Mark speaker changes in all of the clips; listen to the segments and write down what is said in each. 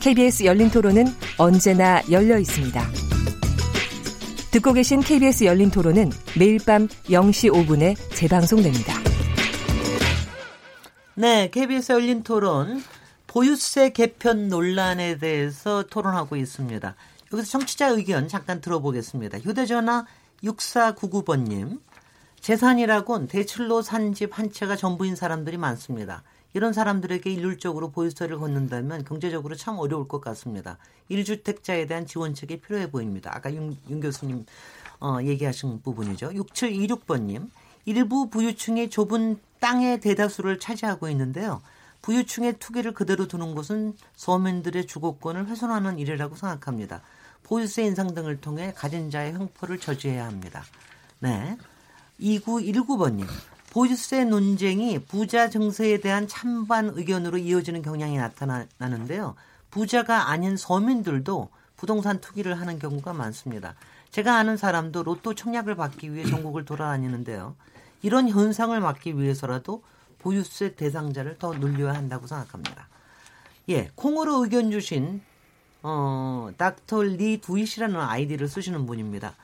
Speaker 1: KBS 열린 토론은 언제나 열려 있습니다. 듣고 계신 KBS 열린 토론은 매일 밤 0시 5분에 재방송됩니다.
Speaker 2: 네, KBS 열린 토론 보유세 개편 논란에 대해서 토론하고 있습니다. 여기서 청취자 의견 잠깐 들어보겠습니다. 휴대전화 6499번님. 재산이라곤 대출로 산 집 한 채가 전부인 사람들이 많습니다. 이런 사람들에게 일률적으로 보유세를 걷는다면 경제적으로 참 어려울 것 같습니다. 1주택자에 대한 지원책이 필요해 보입니다. 아까 윤, 윤 교수님 어, 얘기하신 부분이죠. 6726번님. 일부 부유층의 좁은 땅의 대다수를 차지하고 있는데요. 부유층의 투기를 그대로 두는 것은 서민들의 주거권을 훼손하는 일이라고 생각합니다. 보유세 인상 등을 통해 가진 자의 횡포를 저지해야 합니다. 네. 2919번님. 보유세 논쟁이 부자 증세에 대한 찬반 의견으로 이어지는 경향이 나타나는데요. 부자가 아닌 서민들도 부동산 투기를 하는 경우가 많습니다. 제가 아는 사람도 로또 청약을 받기 위해 전국을 돌아다니는데요. 이런 현상을 막기 위해서라도 보유세 대상자를 더 늘려야 한다고 생각합니다. 예, 콩으로 의견 주신 어, 닥터 리 두이시라는 아이디를 쓰시는 분입니다.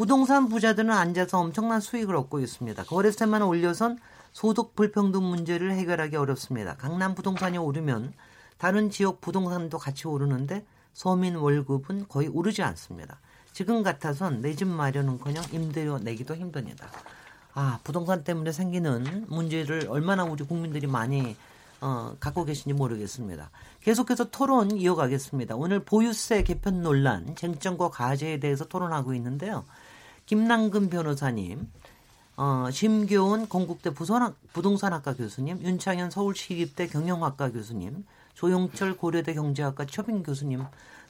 Speaker 2: 부동산 부자들은 앉아서 엄청난 수익을 얻고 있습니다. 거래세만 올려선 소득 불평등 문제를 해결하기 어렵습니다. 강남 부동산이 오르면 다른 지역 부동산도 같이 오르는데 서민 월급은 거의 오르지 않습니다. 지금 같아선 내 집 마련은커녕 임대료 내기도 힘듭니다. 아 부동산 때문에 생기는 문제를 얼마나 우리 국민들이 많이 어, 갖고 계신지 모르겠습니다. 계속해서 토론 이어가겠습니다. 오늘 보유세 개편 논란, 쟁점과 과제에 대해서 토론하고 있는데요. 김남근 변호사님, 어, 심교훈 건국대 부동산학과 교수님, 윤창현 서울시립대 경영학과 교수님, 조용철 고려대 경제학과 초빙 교수님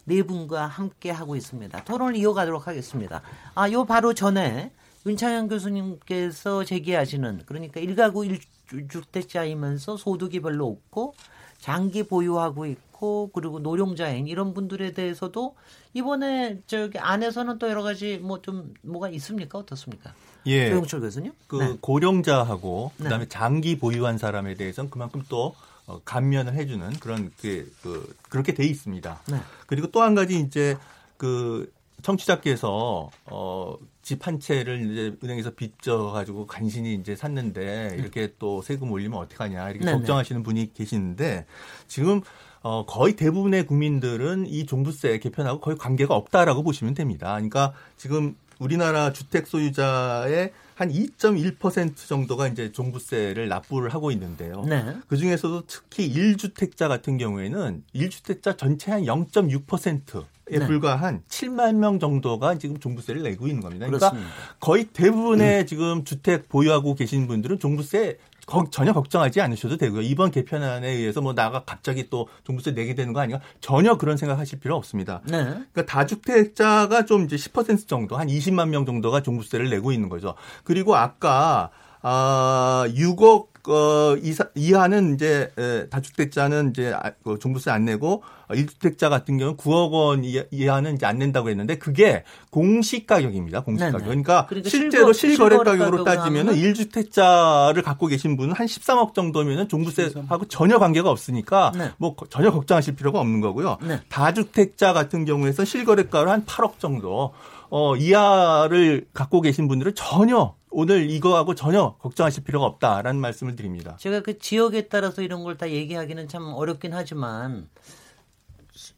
Speaker 2: 네 분과 함께 하고 있습니다. 토론을 이어가도록 하겠습니다. 아, 요 바로 전에 윤창현 교수님께서 제기하시는 그러니까 일가구 일주택자이면서 소득이 별로 없고 장기 보유하고 있고 그리고 노령자인 이런 분들에 대해서도 이번에 저기 안에서는 또 여러 가지 뭐 좀 뭐가 있습니까 어떻습니까?
Speaker 3: 예.
Speaker 2: 조영철 교수님.
Speaker 3: 그 네. 고령자하고 그다음에 네. 장기 보유한 사람에 대해서는 그만큼 또 어, 감면을 해주는 그런 그, 그 그렇게 돼 있습니다. 네. 그리고 또 한 가지 이제 그 청취자께서 어, 집 한 채를 이제 은행에서 빚져 가지고 간신히 이제 샀는데 이렇게 또 세금 올리면 어떡하냐 이렇게 네네. 걱정하시는 분이 계시는데 지금 어, 거의 대부분의 국민들은 이 종부세 개편하고 거의 관계가 없다라고 보시면 됩니다. 그러니까 지금 우리나라 주택 소유자의 한 2.1% 정도가 이제 종부세를 납부를 하고 있는데요. 네. 그 중에서도 특히 1주택자 같은 경우에는 1주택자 전체 한 0.6%. 에 네. 불과한 7만 명 정도가 지금 종부세를 내고 있는 겁니다. 그러니까 그렇습니다. 거의 대부분의 음. 지금 주택 보유하고 계신 분들은 종부세 전혀 걱정하지 않으셔도 되고요. 이번 개편안에 의해서 뭐 나가 갑자기 또 종부세 내게 되는 거 아닌가 전혀 그런 생각하실 필요 없습니다. 네. 그러니까 다주택자가 좀 이제 10% 정도 한 20만 명 정도가 종부세를 내고 있는 거죠. 그리고 아까 아 6억 어, 이사, 이하는 이제 에, 다주택자는 이제 아, 그 종부세 안 내고 1주택자 어, 같은 경우는 9억 원 이하는 이제 안 낸다고 했는데 그게 공시 가격입니다. 공시. 가격. 그러니까, 그러니까 실제로 실거래, 실거래 가격으로 따지면은 1주택자를 갖고 계신 분은 한 13억 정도면은 종부세하고 전혀 관계가 없으니까 네. 뭐 전혀 걱정하실 필요가 없는 거고요. 네. 다주택자 같은 경우에서 실거래가로 한 8억 정도 어, 이하를 갖고 계신 분들은 전혀 오늘 이거하고 전혀 걱정하실 필요가 없다라는 말씀을 드립니다.
Speaker 2: 제가 그 지역에 따라서 이런 걸 다 얘기하기는 참 어렵긴 하지만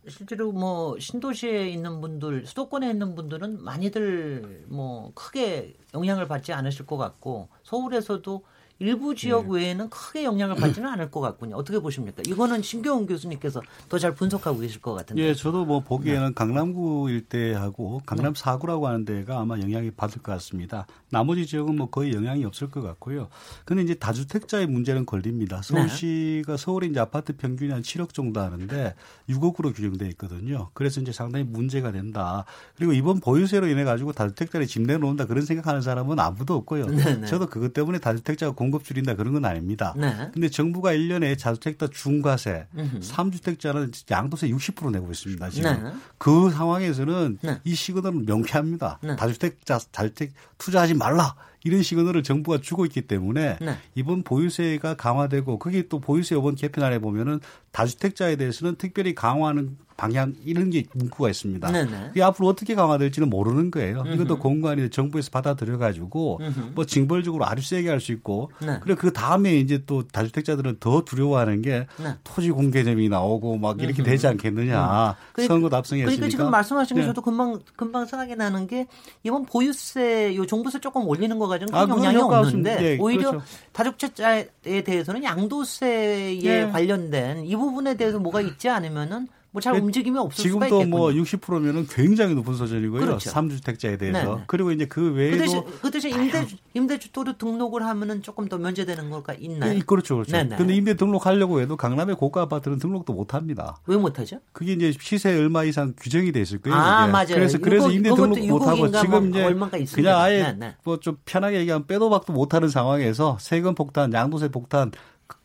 Speaker 2: 실제로 뭐 신도시에 있는 분들, 수도권에 있는 분들은 많이들 뭐 크게 영향을 받지 않으실 것 같고 서울에서도 일부 지역 네. 외에는 크게 영향을 받지는 않을 것 같군요. 어떻게 보십니까? 이거는 신경훈 교수님께서 더 잘 분석하고 계실 것 같은데.
Speaker 4: 예, 저도 뭐 보기에는 네. 강남구 일대하고 강남 4구라고 하는 데가 아마 영향이 받을 것 같습니다. 나머지 지역은 뭐 거의 영향이 없을 것 같고요. 근데 이제 다주택자의 문제는 걸립니다. 네. 서울시가 서울의 이제 아파트 평균이 한 7억 정도 하는데 6억으로 규정돼 있거든요. 그래서 이제 상당히 문제가 된다. 그리고 이번 보유세로 인해 가지고 다주택자를 집 내놓는다 그런 생각하는 사람은 아무도 없고요. 네네. 네. 저도 그것 때문에 다주택자가 공급 줄인다 그런 건 아닙니다. 네. 근데 정부가 1년에 다주택자 중과세, 음흠. 3주택자는 양도세 60% 내고 있습니다. 지금 네. 그 상황에서는 네. 이 시그널은 명쾌합니다. 네. 다주택자 다주택 투자하지 말라. 이런 시그널을 정부가 주고 있기 때문에 네. 이번 보유세가 강화되고 그게 또 보유세 이번 개편안에 보면은 다주택자에 대해서는 특별히 강화하는 방향 이런 게 문구가 있습니다. 네네. 이게 앞으로 어떻게 강화될지는 모르는 거예요. 음흠. 이것도 공간이 정부에서 받아들여 가지고 뭐 징벌적으로 아주 세게 할 수 있고 네. 그리고 그 다음에 이제 또 다주택자들은 더 두려워하는 게 네. 토지 공개점이 나오고 막 이렇게 음흠. 되지 않겠느냐. 음. 선거 답성했으니까.
Speaker 2: 그러니까 지금 말씀하신 게 네. 저도 금방 금방 생각이 나는 게 이번 보유세 요 종부세 조금 올리는 거 가지고 아, 영향이 없는데 네, 오히려 그렇죠. 다주택자에 대해서는 양도세에 네. 관련된 이 부분에 대해서 뭐가 있지 않으면은 뭐잘 움직임이 없을
Speaker 4: 수가
Speaker 2: 있겠군요.
Speaker 4: 지금도 뭐 60%면은 굉장히 높은 수준이고요. 그렇죠. 3주택자에 대해서. 네네. 그리고 이제 그 외에도 그 대신,
Speaker 2: 그 대신 임대 임대주택으로 등록을 하면은 조금 더 면제되는 걸까 있나요?
Speaker 4: 네, 그렇죠, 그렇죠. 네네. 근데 임대 등록하려고 해도 강남의 고가 아파트는 등록도 못 합니다.
Speaker 2: 왜 못 하죠?
Speaker 4: 그게 이제 시세 얼마 이상 규정이 돼 있을 거예요.
Speaker 2: 아, 그게. 맞아요.
Speaker 4: 그래서 그래서 임대 등록 못 하고 지금 뭐 이제 그냥 아예 뭐 좀 편하게 얘기하면 빼도 박도 못 하는 상황에서 세금 폭탄, 양도세 폭탄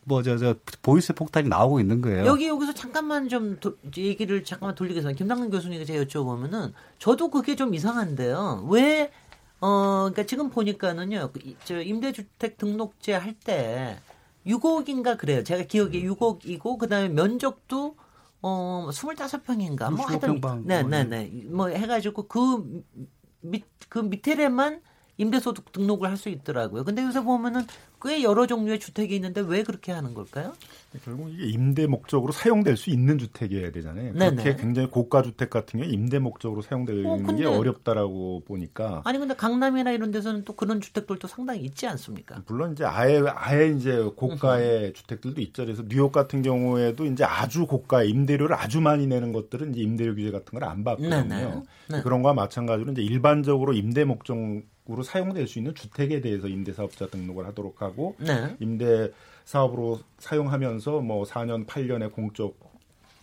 Speaker 4: 뭐 저 저 보유세 폭탄이 나오고 있는 거예요.
Speaker 2: 여기 여기서 잠깐만 좀 도, 얘기를 잠깐만 돌리겠습니다. 김상근 교수님께 제가 여쭤보면은 저도 그게 좀 이상한데요. 왜 어, 그러니까 지금 보니까는요, 그저 임대주택 등록제 할 때 6억인가 그래요. 제가 기억에 6억이고 그다음에 면적도 어 25평인가 뭐 하여튼 네네네 네. 뭐 해가지고 그 밑 그 밑에만 임대소득 등록을 할 수 있더라고요. 근데 요새 보면은 꽤 여러 종류의 주택이 있는데 왜 그렇게 하는 걸까요?
Speaker 5: 결국 이게 임대 목적으로 사용될 수 있는 주택이어야 되잖아요. 네네. 그렇게 굉장히 고가 주택 같은 경우 임대 목적으로 사용되는 어, 게 어렵다라고 보니까
Speaker 2: 아니 근데 강남이나 이런 데서는 또 그런 주택들도 상당히 있지 않습니까?
Speaker 5: 물론 이제 아예 아예 이제 고가의 주택들도 있죠. 그래서 뉴욕 같은 경우에도 이제 아주 고가 임대료를 아주 많이 내는 것들은 이제 임대료 규제 같은 걸 안 받거든요. 네. 그런 거와 마찬가지로 이제 일반적으로 임대 목적 으로 사용될 수 있는 주택에 대해서 임대사업자 등록을 하도록 하고 네. 임대 사업으로 사용하면서 뭐 4년, 8년의 공적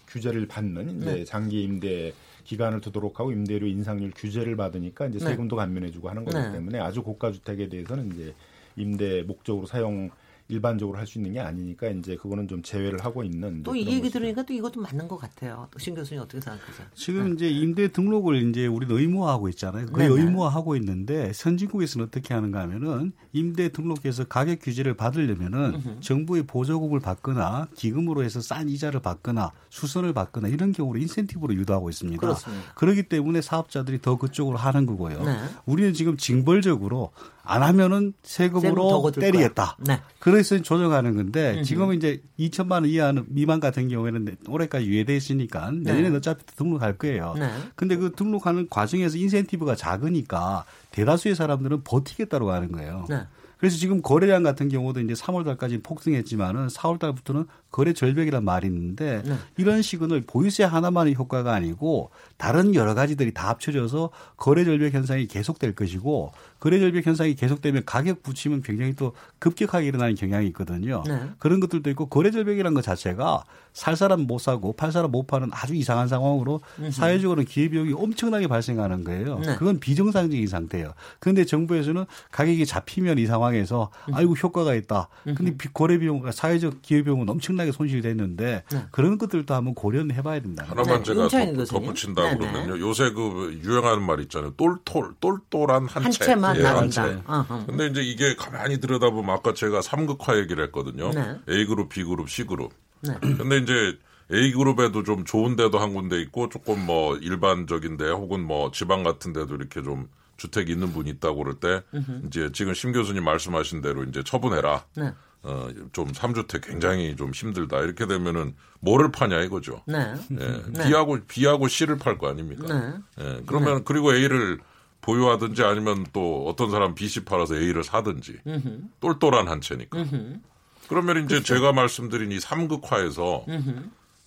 Speaker 5: 규제를 받는 이제 네. 장기 임대 기간을 두도록 하고 임대료 인상률 규제를 받으니까 이제 네. 세금도 감면해주고 하는 거기 네. 때문에 아주 고가 주택에 대해서는 이제 임대 목적으로 사용 일반적으로 할 수 있는 게 아니니까 이제 그거는 좀 제외를 하고 있는
Speaker 2: 또 이 얘기 들으니까 또 이것도 맞는 것 같아요. 신 교수님 어떻게 생각하세요?
Speaker 4: 지금 네. 이제 임대 등록을 이제 우리는 의무화하고 있잖아요. 거의 네네. 의무화하고 있는데 선진국에서는 어떻게 하는가 하면은 임대 등록해서 가격 규제를 받으려면은 으흠. 정부의 보조금을 받거나 기금으로 해서 싼 이자를 받거나 수선을 받거나 이런 경우로 인센티브로 유도하고 있습니다. 그렇습니다. 그렇기 때문에 사업자들이 더 그쪽으로 하는 거고요. 네. 우리는 지금 징벌적으로 안 하면은 세금으로 때리겠다. 네. 그래서 조정하는 건데 지금은 이제 2천만 원 이하 미만 같은 경우에는 올해까지 유예돼 있으니까 내년에 네. 어차피 등록할 거예요. 네. 근데 그 등록하는 과정에서 인센티브가 작으니까 대다수의 사람들은 버티겠다고 하는 거예요. 네. 그래서 지금 거래량 같은 경우도 이제 3월 달까지 폭등했지만은 4월 달부터는 거래 절벽이란 말이 있는데 네. 이런 시그널 보유세 하나만의 효과가 아니고 다른 여러 가지들이 다 합쳐져서 거래 절벽 현상이 계속될 것이고 거래 절벽 현상이 계속되면 가격 붙이면 굉장히 또 급격하게 일어나는 경향이 있거든요. 네. 그런 것들도 있고 거래 절벽이라는 것 자체가 살 사람 못 사고 팔 사람 못 파는 아주 이상한 상황으로 음흠. 사회적으로 기회비용이 엄청나게 발생하는 거예요. 네. 그건 비정상적인 상태예요. 그런데 정부에서는 가격이 잡히면 이 상황에서 아이고 효과가 있다. 근데 거래 비용, 사회적 기회비용은 엄청나게 엄청나게 손실됐는데 네. 그런 것들도 한번 고려는 해봐야 된다.
Speaker 6: 하나만 네. 제가 덧, 덧붙인다 네, 네. 그러면요. 요새 그 유행하는 말 있잖아요. 똘똘 똘똘한 한,
Speaker 2: 한 채. 채만 예, 나간다.
Speaker 6: 근데 이제 이게 가만히 들여다보면 아까 제가 삼극화 얘기를 했거든요. 네. A 그룹, B 그룹, C 그룹. 네. 근데 이제 A 그룹에도 좀 좋은 데도 한 군데 있고 조금 뭐 일반적인 데 혹은 뭐 지방 같은 데도 이렇게 좀 주택이 있는 분이 있다고 그럴 때. 이제 지금 심 교수님 말씀하신 대로 이제 처분해라. 네. 어, 좀 3주택 굉장히 좀 힘들다. 이렇게 되면은 뭐를 파냐 이거죠. 네. 예, 네. B하고, B하고 C를 팔 거 아닙니까? 네. 예, 그러면 네. 그리고 A를 보유하든지 아니면 또 어떤 사람 BC 팔아서 A를 사든지 음흠. 똘똘한 한 채니까. 음흠. 그러면 이제 그렇죠. 제가 말씀드린 이 삼극화에서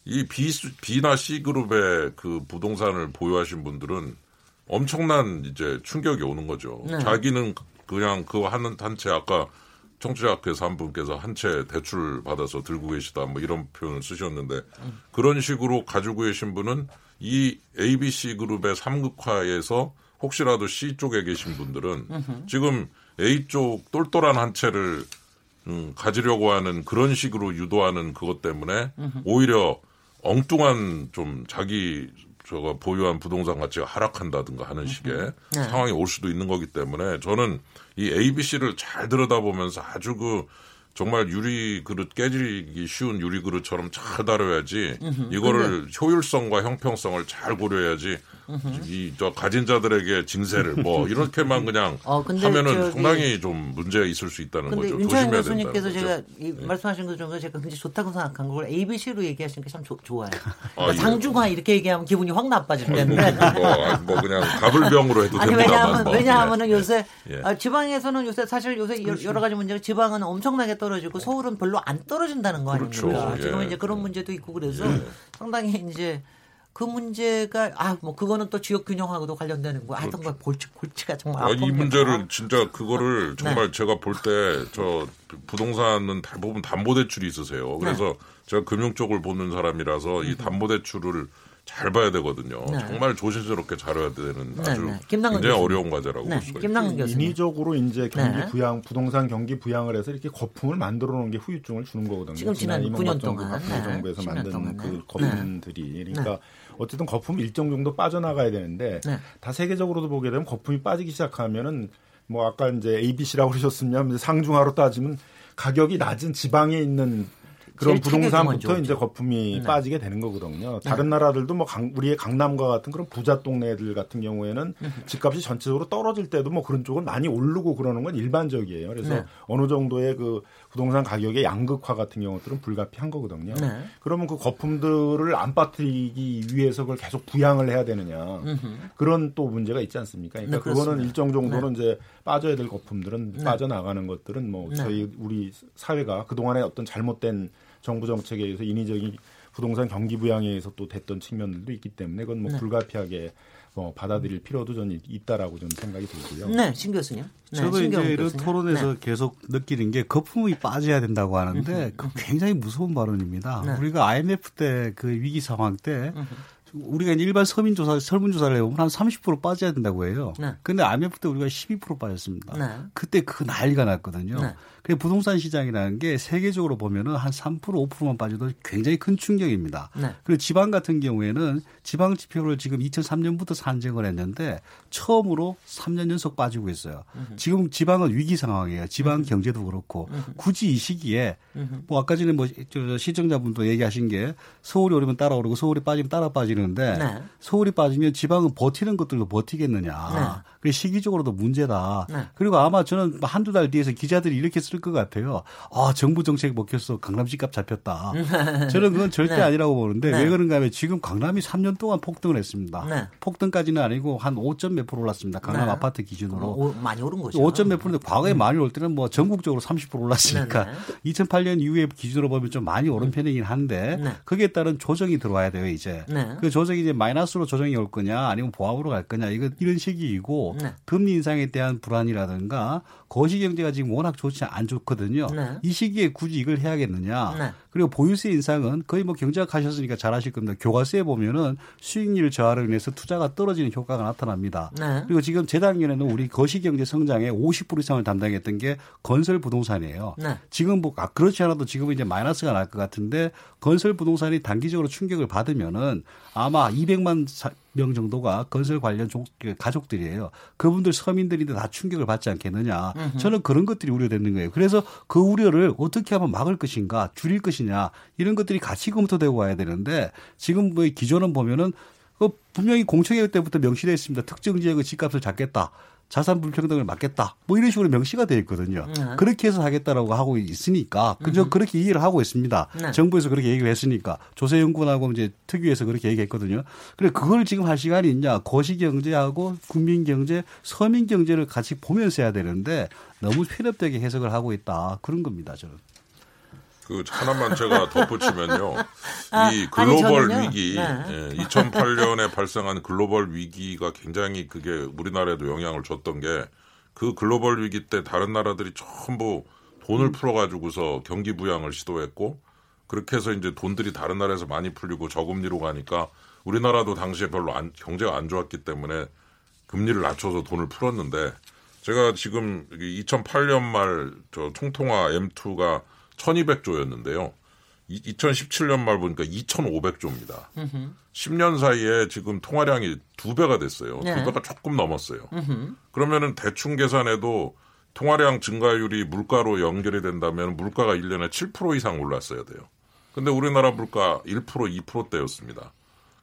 Speaker 6: 이 B, B나 C 그룹의 그 부동산을 보유하신 분들은 엄청난 이제 충격이 오는 거죠. 네. 자기는 그냥 그거 하는 단체 아까 청취자께서 한 분께서 한 채 대출 받아서 들고 계시다 뭐 이런 표현을 쓰셨는데 음. 그런 식으로 가지고 계신 분은 이 ABC 그룹의 삼극화에서 혹시라도 C 쪽에 계신 분들은. 지금 A 쪽 똘똘한 한 채를 음, 가지려고 하는 그런 식으로 유도하는 그것 때문에. 오히려 엉뚱한 좀 자기 저거 보유한 부동산 가치가 하락한다든가 하는 식의 네. 상황이 올 수도 있는 거기 때문에 저는 이 ABC를 잘 들여다보면서 아주 그 정말 유리 그릇 깨지기 쉬운 유리 그릇처럼 잘 다뤄야지 이거를 효율성과 형평성을 잘 고려해야지 이 저 가진 자들에게 징세를 뭐 이렇게만 그냥 어, 하면은 상당히 좀 문제가 있을 수 있다는 거죠.
Speaker 2: 윤창현 교수님께서 제가 이 네. 말씀하신 것 중에 제가 굉장히 좋다고 생각한 걸 ABC로 얘기하시는 게 참 좋아요. 아, 그러니까 아, 상중하 이렇게 얘기하면 기분이 확 나빠질 텐데.
Speaker 6: 뭐, 뭐, 그냥 가불병으로 해도
Speaker 2: 아니. 왜냐하면, 뭐. 왜냐하면은 예. 요새 예. 아, 지방에서는 요새 사실 요새 그렇죠. 여러 가지 문제가 지방은 엄청나게 떨어지고 서울은 별로 안 떨어진다는 거 그렇죠. 아닙니까? 예. 지금 이제 그런 문제도 있고 그래서 예. 상당히 이제 그 문제가 아 뭐 그거는 또 지역 균형하고도 관련되는 거 하여튼 그 골치 골치가 정말 아,
Speaker 6: 이 문제를 진짜 그거를 네. 정말 네. 제가 볼 때 저 부동산은 대부분 담보 대출이 있으세요. 그래서 네. 제가 금융 쪽을 보는 사람이라서 이 음. 담보 대출을 잘 봐야 되거든요. 네. 정말 조심스럽게 잘 해야 되는 네, 아주 네, 굉장히 교수님. 어려운 과제라고 네, 볼수
Speaker 5: 있어요. 인위적으로 이제 경기 네. 부양, 부동산 경기 부양을 해서 이렇게 거품을 만들어 놓은 게 후유증을 주는 거거든요.
Speaker 2: 지금 지난 9년 동안
Speaker 5: 그 정부에서 만든 동안. 그 거품들이 그러니까 어쨌든 거품이 일정 정도 빠져나가야 되는데 네. 다 세계적으로도 보게 되면 거품이 빠지기 시작하면은 뭐 아까 이제 ABC라고 그러셨으면 상중하로 따지면 가격이 낮은 지방에 있는 그런 부동산부터 이제 거품이 네. 빠지게 되는 거거든요. 네. 다른 나라들도 뭐 강, 우리의 강남과 같은 그런 부자 동네들 같은 경우에는 집값이 전체적으로 떨어질 때도 뭐 그런 쪽은 많이 오르고 그러는 건 일반적이에요. 그래서 네. 어느 정도의 그 부동산 가격의 양극화 같은 경우들은 불가피한 거거든요. 네. 그러면 그 거품들을 안 빠뜨리기 위해서 그걸 계속 부양을 해야 되느냐 그런 또 문제가 있지 않습니까? 그러니까 네, 그거는 일정 정도는 네. 이제 빠져야 될 거품들은 네. 빠져나가는 것들은 뭐 저희 우리 사회가 그 동안에 어떤 잘못된 정부 정책에 의해서 인위적인 부동산 경기 부양에 의해서 또 됐던 측면들도 있기 때문에 그건 뭐 네. 불가피하게 뭐 받아들일 필요도 저는 있다라고 저는 생각이 들고요.
Speaker 2: 네, 신 교수님. 네,
Speaker 4: 저도 이제 이런 토론에서 네. 계속 느끼는 게 거품이 빠져야 된다고 하는데 그 굉장히 무서운 발언입니다. 네. 우리가 IMF 때 그 위기 상황 때 우리가 일반 서민 조사, 설문 조사를 해보면 한 30% 빠져야 된다고 해요. 네. 근데 IMF 때 우리가 12% 빠졌습니다. 네. 그때 그 난리가 났거든요. 네. 그 부동산 시장이라는 게 세계적으로 보면은 한 3% 5%만 빠져도 굉장히 큰 충격입니다. 네. 그리고 지방 같은 경우에는 지방 지표를 지금 2003년부터 산정을 했는데 처음으로 3년 연속 빠지고 있어요. 음흠. 지금 지방은 위기 상황이에요. 지방 음흠. 경제도 그렇고 음흠. 굳이 이 시기에 뭐 아까 전에 뭐 시청자분도 얘기하신 게 서울이 오르면 따라 오르고 서울이 빠지면 따라 빠지는 데 네. 서울이 빠지면 지방은 버티는 것들도 버티겠느냐. 네. 그게 시기적으로도 문제다. 네. 그리고 아마 저는 한두 달 뒤에서 기자들이 이렇게 쓸 것 같아요. 아, 정부 정책 먹혔어. 강남 집값 잡혔다. 저는 그건 절대 네. 아니라고 보는데 네. 왜 그런가 하면 지금 강남이 3년 동안 폭등을 했습니다. 네. 폭등까지는 아니고 한 5점 몇 프로 올랐습니다. 강남 네. 아파트 기준으로.
Speaker 2: 오, 많이 오른 거죠.
Speaker 4: 5점 몇 프로인데 과거에 음. 많이 올 때는 뭐 전국적으로 30% 올랐으니까 2008년 이후에 기준으로 보면 좀 많이 오른 음. 편이긴 한데 거기에 따른 조정이 들어와야 돼요, 이제. 그 조정이 이제 마이너스로 조정이 올 거냐 아니면 보합으로 갈 거냐 이거 이런 시기이고 네. 금리 인상에 대한 불안이라든가 거시 경제가 지금 워낙 좋지 안 좋거든요. 네. 이 시기에 굳이 이걸 해야겠느냐. 네. 그리고 보유세 인상은 거의 뭐 경제학 하셨으니까 잘 아실 겁니다. 교과서에 보면은 수익률 저하로 인해서 투자가 떨어지는 효과가 나타납니다. 네. 그리고 지금 재작년에는 우리 거시 경제 성장의 50% 이상을 담당했던 게 건설 부동산이에요. 네. 지금 뭐 아, 그렇지 않아도 지금 이제 마이너스가 날 것 같은데 건설 부동산이 단기적으로 충격을 받으면은 아마 200만 명 정도가 건설 관련 그 가족들이에요. 그분들 서민들인데 다 충격을 받지 않겠느냐. 으흠. 저는 그런 것들이 우려되는 거예요. 그래서 그 우려를 어떻게 하면 막을 것인가, 줄일 것이냐 이런 것들이 같이 검토되고 와야 되는데 지금 뭐 기존은 보면은 그 분명히 공청회 때부터 명시되어 있습니다. 특정 지역의 집값을 잡겠다. 자산 불평등을 막겠다. 뭐 이런 식으로 명시가 되어 있거든요. 네. 그렇게 해서 하겠다라고 하고 있으니까 그저 음. 그렇게 이해를 하고 있습니다. 네. 정부에서 그렇게 얘기를 했으니까 조세연구원하고 이제 특위에서 그렇게 얘기했거든요. 그래 그걸 지금 할 시간이 있냐? 거시 경제하고 국민 경제, 서민 경제를 같이 보면서 해야 되는데 너무 편협되게 해석을 하고 있다. 그런 겁니다, 저는.
Speaker 6: 그 하나만 제가 덧붙이면요. 아, 이 글로벌 아니, 위기, 네. 예, 2008년에 발생한 글로벌 위기가 굉장히 그게 우리나라에도 영향을 줬던 게 그 글로벌 위기 때 다른 나라들이 전부 돈을 음. 풀어가지고서 경기 부양을 시도했고 그렇게 해서 이제 돈들이 다른 나라에서 많이 풀리고 저금리로 가니까 우리나라도 당시에 별로 안, 경제가 안 좋았기 때문에 금리를 낮춰서 돈을 풀었는데 제가 지금 2008년 말 저 총통화 M2가 1200조였는데요. 2017년 말 보니까 2,500조입니다. 으흠. 10년 사이에 지금 통화량이 두 배가 됐어요. 네. 두 배가 조금 넘었어요. 으흠. 그러면은 대충 계산해도 통화량 증가율이 물가로 연결이 된다면 물가가 1년에 7% 이상 올랐어야 돼요. 근데 우리나라 물가 1% 2%대였습니다.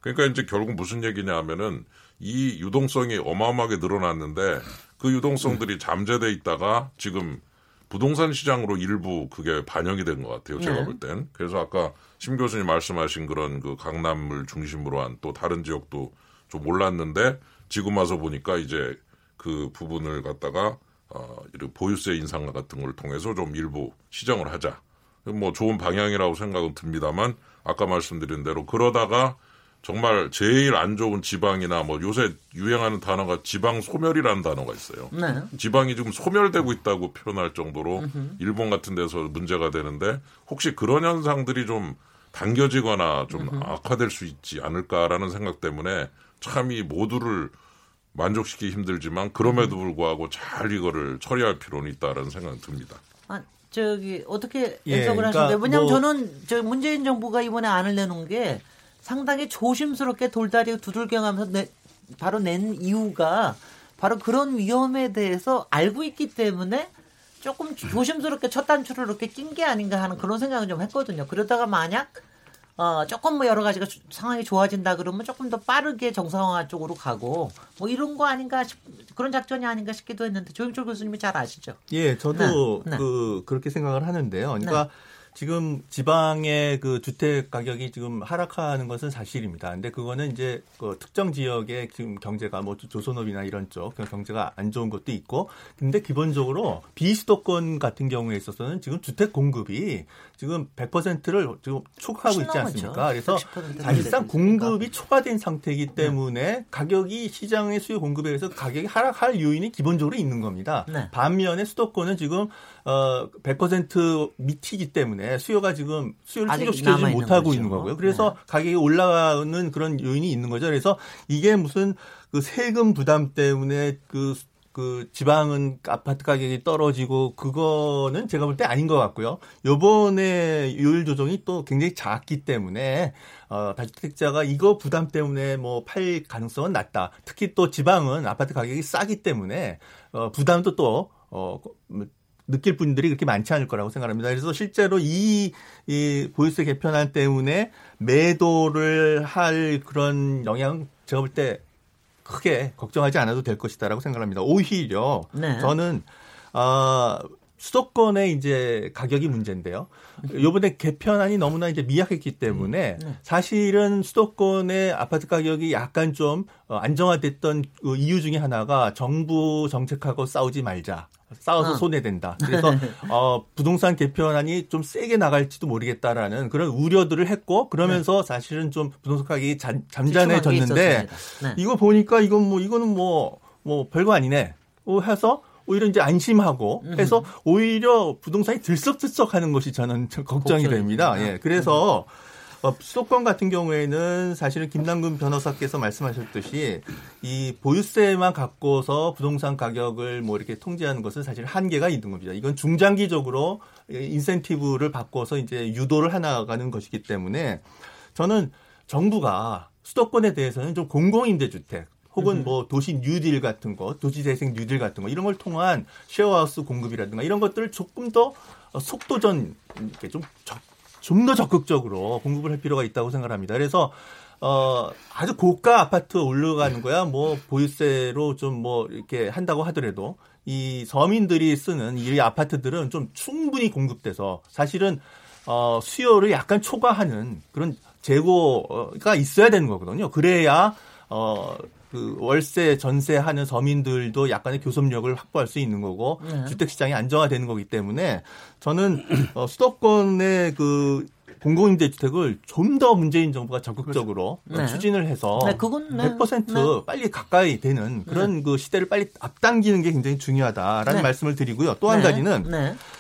Speaker 6: 그러니까 이제 결국 무슨 얘기냐 하면은 이 유동성이 어마어마하게 늘어났는데 그 유동성들이 잠재돼 있다가 지금 부동산 시장으로 일부 그게 반영이 된 것 같아요. 제가 네. 볼 땐. 그래서 아까 심 교수님 말씀하신 그런 그 강남을 중심으로 한 또 다른 지역도 좀 몰랐는데 지금 와서 보니까 이제 그 부분을 갖다가 어, 이런 보유세 인상 같은 걸 통해서 좀 일부 시정을 하자. 뭐 좋은 방향이라고 생각은 듭니다만 아까 말씀드린 대로 그러다가 정말 제일 안 좋은 지방이나 뭐 요새 유행하는 단어가 지방 소멸이라는 단어가 있어요. 네. 지방이 지금 소멸되고 있다고 표현할 정도로 으흠. 일본 같은 데서 문제가 되는데 혹시 그런 현상들이 좀 당겨지거나 좀 으흠. 악화될 수 있지 않을까라는 생각 때문에 참 이 모두를 만족시키기 힘들지만 그럼에도 불구하고 잘 이거를 처리할 필요는 있다라는 생각이 듭니다.
Speaker 2: 아, 저기 어떻게 예, 해석을 예, 그러니까 하시는데 왜냐하면 뭐 저는 저 문재인 정부가 이번에 안을 내놓은 게 상당히 조심스럽게 돌다리 두들겨가면서 내, 바로 낸 이유가 바로 그런 위험에 대해서 알고 있기 때문에 조금 조심스럽게 첫 단추를 이렇게 낀 게 아닌가 하는 그런 생각을 좀 했거든요. 그러다가 만약 어, 조금 뭐 여러 가지가 상황이 좋아진다 그러면 조금 더 빠르게 정상화 쪽으로 가고 뭐 이런 거 아닌가 싶, 그런 작전이 아닌가 싶기도 했는데 조영철 교수님이 잘 아시죠?
Speaker 3: 예, 저도 네, 네. 그 그렇게 생각을 하는데요. 그러니까 네. 지금 지방의 그 주택 가격이 지금 하락하는 것은 사실입니다. 근데 그거는 이제 그 특정 지역의 지금 경제가 뭐 조선업이나 이런 쪽 경제가 안 좋은 것도 있고 근데 기본적으로 비수도권 같은 경우에 있어서는 지금 주택 공급이 지금 100%를 지금 초과하고 있지 않습니까? 그래서 사실상 공급이 초과된 상태이기 네. 때문에 네. 가격이 시장의 수요 공급에 의해서 가격이 하락할 요인이 기본적으로 있는 겁니다. 네. 반면에 수도권은 지금 어, 100% 미치기 때문에 수요가 지금 수요를 충족시키지 못하고 거죠. 있는 거고요. 그래서 네. 가격이 올라가는 그런 요인이 있는 거죠. 그래서 이게 무슨 그 세금 부담 때문에 그, 그 지방은 아파트 가격이 떨어지고 그거는 제가 볼 때 아닌 것 같고요. 요번에 요율 조정이 또 굉장히 작기 때문에 어, 다주택자가 이거 부담 때문에 뭐 팔 가능성은 낮다. 특히 또 지방은 아파트 가격이 싸기 때문에 어, 부담도 또 어, 느낄 분들이 그렇게 많지 않을 거라고 생각합니다. 그래서 실제로 이, 이 보유세 개편안 때문에 매도를 할 그런 영향 제가 볼 때 크게 걱정하지 않아도 될 것이다라고 생각합니다. 오히려 네. 저는 아 어, 수도권의 이제 가격이 문제인데요. 요번에 개편안이 너무나 이제 미약했기 때문에 음, 네. 사실은 수도권의 아파트 가격이 약간 좀 어, 안정화됐던 그 이유 중에 하나가 정부 정책하고 싸우지 말자. 싸워서 어. 손해된다. 그래서 어, 부동산 개편안이 좀 세게 나갈지도 모르겠다라는 그런 우려들을 했고 그러면서 네. 사실은 좀 부동산 가격이 잠, 잠잠해졌는데 네. 이거 보니까 이건 뭐 이거는 뭐뭐 뭐 별거 아니네. 뭐 해서 오히려 이제 안심하고 해서 오히려 부동산이 들썩들썩하는 것이 저는 걱정이 됩니다. 예. 그래서 어, 수도권 같은 경우에는 사실은 김남근 변호사께서 말씀하셨듯이 이 보유세만 갖고서 부동산 가격을 뭐 이렇게 통제하는 것은 사실 한계가 있는 겁니다. 이건 중장기적으로 인센티브를 바꿔서 이제 유도를 해나가는 것이기 때문에 저는 정부가 수도권에 대해서는 좀 공공임대주택 혹은 뭐 도시 뉴딜 같은 거, 도시 재생 뉴딜 같은 거 이런 걸 통한 쉐어하우스 공급이라든가 이런 것들을 조금 더 속도전 이렇게 좀 적, 좀더 적극적으로 공급을 할 필요가 있다고 생각합니다. 그래서 어, 아주 고가 아파트 올라가는 거야, 뭐, 보유세로 좀 뭐, 이렇게 한다고 하더라도, 이 서민들이 쓰는 이 아파트들은 좀 충분히 공급돼서 사실은, 어, 수요를 약간 초과하는 그런 재고가 있어야 되는 거거든요. 그래야, 어, 그 월세 전세 하는 서민들도 약간의 교섭력을 확보할 수 있는 거고 네. 주택 시장이 안정화되는 거기 때문에 저는 어, 수도권의 그 공공임대주택을 좀 더 문재인 정부가 적극적으로 그렇죠. 네. 추진을 해서 네, 그건, 네. 100% 빨리 가까이 되는 그런 네. 그 시대를 빨리 앞당기는 게 굉장히 중요하다라는 네. 말씀을 드리고요. 또 한 가지는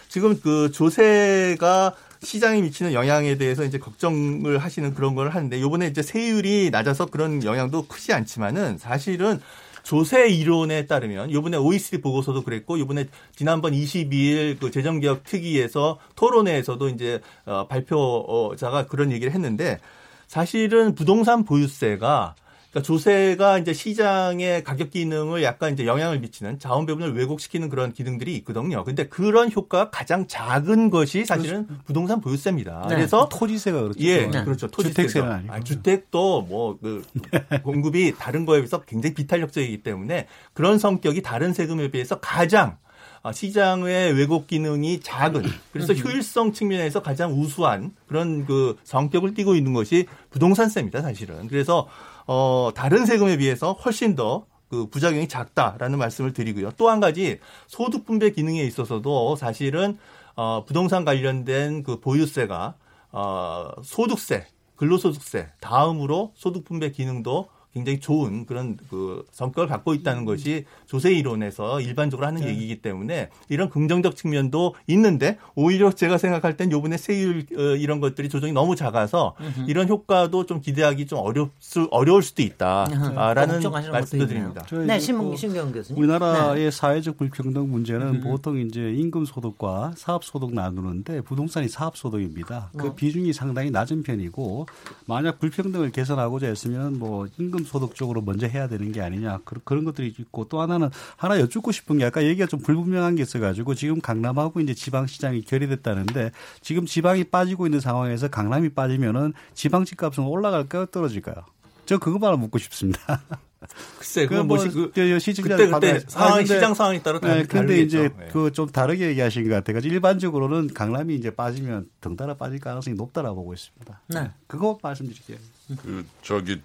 Speaker 3: 지금 그 조세가 시장에 미치는 영향에 대해서 이제 걱정을 하시는 그런 걸 하는데 요번에 이제 세율이 낮아서 그런 영향도 크지 않지만은 사실은 조세 이론에 따르면 요번에 OECD 보고서도 그랬고 요번에 지난번 22일 그 재정개혁 특위에서 토론회에서도 이제 어 발표자가 그런 얘기를 했는데 사실은 부동산 보유세가 그러니까 조세가 이제 시장의 가격 기능을 약간 이제 영향을 미치는 자원 배분을 왜곡시키는 그런 기능들이 있거든요. 근데 그런 효과가 가장 작은 것이 사실은 그렇죠. 부동산 보유세입니다. 네. 그래서
Speaker 4: 토지세가 그렇죠.
Speaker 3: 예, 네. 그렇죠.
Speaker 4: 주택세는 아니고.
Speaker 3: 아, 주택도 뭐 그 공급이 다른 거에 비해서 굉장히 비탄력적이기 때문에 그런 성격이 다른 세금에 비해서 가장 아, 시장의 왜곡 기능이 작은 그래서 음. 효율성 측면에서 가장 우수한 그런 그 성격을 띠고 있는 것이 부동산세입니다, 사실은. 그래서 어 다른 세금에 비해서 훨씬 더 그 부작용이 작다라는 말씀을 드리고요. 또 한 가지 소득 분배 기능에 있어서도 사실은 어 부동산 관련된 그 보유세가 어 소득세, 근로소득세 다음으로 소득 분배 기능도 굉장히 좋은 그런 그 성격을 갖고 있다는 것이 조세 이론에서 일반적으로 하는 네. 얘기이기 때문에 이런 긍정적 측면도 있는데 오히려 제가 생각할 땐 요번에 세율 어, 이런 것들이 조정이 너무 작아서 으흠. 이런 효과도 좀 기대하기 좀 어렵 수 어려울 수도 있다라는 말씀도 드립니다.
Speaker 2: 네, 신, 신경 교수님.
Speaker 4: 우리나라의 네. 사회적 불평등 문제는 으흠. 보통 이제 임금 소득과 사업 소득 나누는데 부동산이 사업 소득입니다. 그 어. 비중이 상당히 낮은 편이고 만약 불평등을 개선하고자 했으면 뭐 임금 소득 쪽으로 먼저 해야 되는 게 아니냐 그런 것들이 있고 또 하나는 하나 여쭙고 싶은 게 아까 얘기가 좀 불분명한 게 있어가지고 지금 강남하고 이제 지방 시장이 결의됐다는데 지금 지방이 빠지고 있는 상황에서 강남이 빠지면은 지방 집값은 올라갈까요 떨어질까요? 저 그것만 묻고 싶습니다.
Speaker 3: 글쎄, 그건 뭐, 그, 그, 시증자 그때, 그때 상황, 아, 시장 상황에 따라 다 네,
Speaker 4: 근데 이제 네. 그좀 다르게 얘기하신 것 같아요. 일반적으로는 강남이 이제 빠지면 덩달아 빠질 가능성이 높다라고 보고 있습니다. 네. 그거 말씀드릴게요.
Speaker 6: 그 저기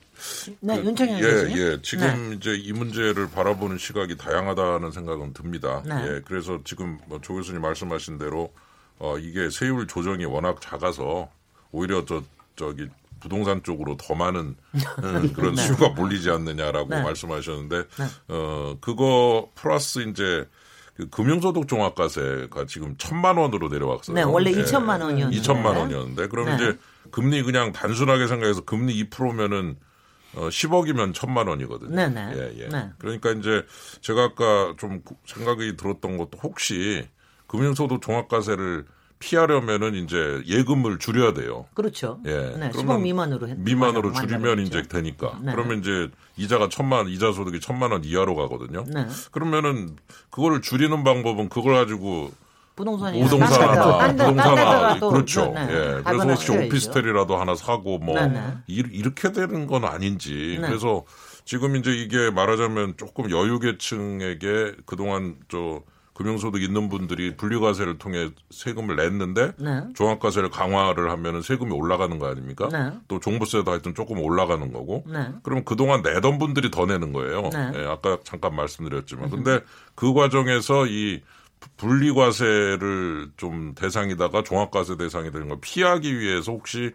Speaker 2: 네, 그,
Speaker 6: 예, 예. 지금 네. 이제 이 문제를 바라보는 시각이 다양하다는 생각은 듭니다. 네. 예. 그래서 지금 뭐조 교수님 말씀하신 대로 어 이게 세율 조정이 워낙 작아서 오히려 저 저기 부동산 쪽으로 더 많은 음, 그런 네. 수요가 몰리지 않느냐라고 네. 말씀하셨는데 네. 어 그거 플러스 이제 그 금융소득 종합과세가 지금 천만 원으로 내려왔어요.
Speaker 2: 네, 원래 예. 2천만 원이었는데.
Speaker 6: 2천만 원이었는데 그럼 이제 금리 그냥 단순하게 생각해서 금리 2%면은 어 10억이면 천만 원이거든요.
Speaker 2: 네네.
Speaker 6: 예, 예. 네. 그러니까 이제 제가 아까 좀 생각이 들었던 것도 혹시 금융소득 종합과세를 피하려면은 이제 예금을 줄여야 돼요.
Speaker 2: 그렇죠. 예. 네, 10억 미만으로
Speaker 6: 했, 미만으로 줄이면 이제 되니까. 네. 그러면 이제 이자가 천만 이자 소득이 천만 원 이하로 가거든요. 네. 그러면은 그거를 줄이는 방법은 그걸 가지고
Speaker 2: 부동산이
Speaker 6: 부동산 하나 부동산하 그렇죠. 네, 네. 예. 그래서 혹시 오피스텔이라도 하나 사고 뭐 네, 네. 이렇게 되는 건 아닌지. 네. 그래서 지금 이제 이게 말하자면 조금 여유계층에게 그동안 저 금융소득 있는 분들이 분리과세를 통해 세금을 냈는데 네. 종합과세를 강화를 하면은 세금이 올라가는 거 아닙니까? 네. 또 종부세도 하여튼 조금 올라가는 거고. 네. 그럼 그동안 내던 분들이 더 내는 거예요. 예, 아까 잠깐 말씀드렸지만. 근데 그 과정에서 이 분리과세를 좀 대상이다가 종합과세 대상이 되는 걸 피하기 위해서 혹시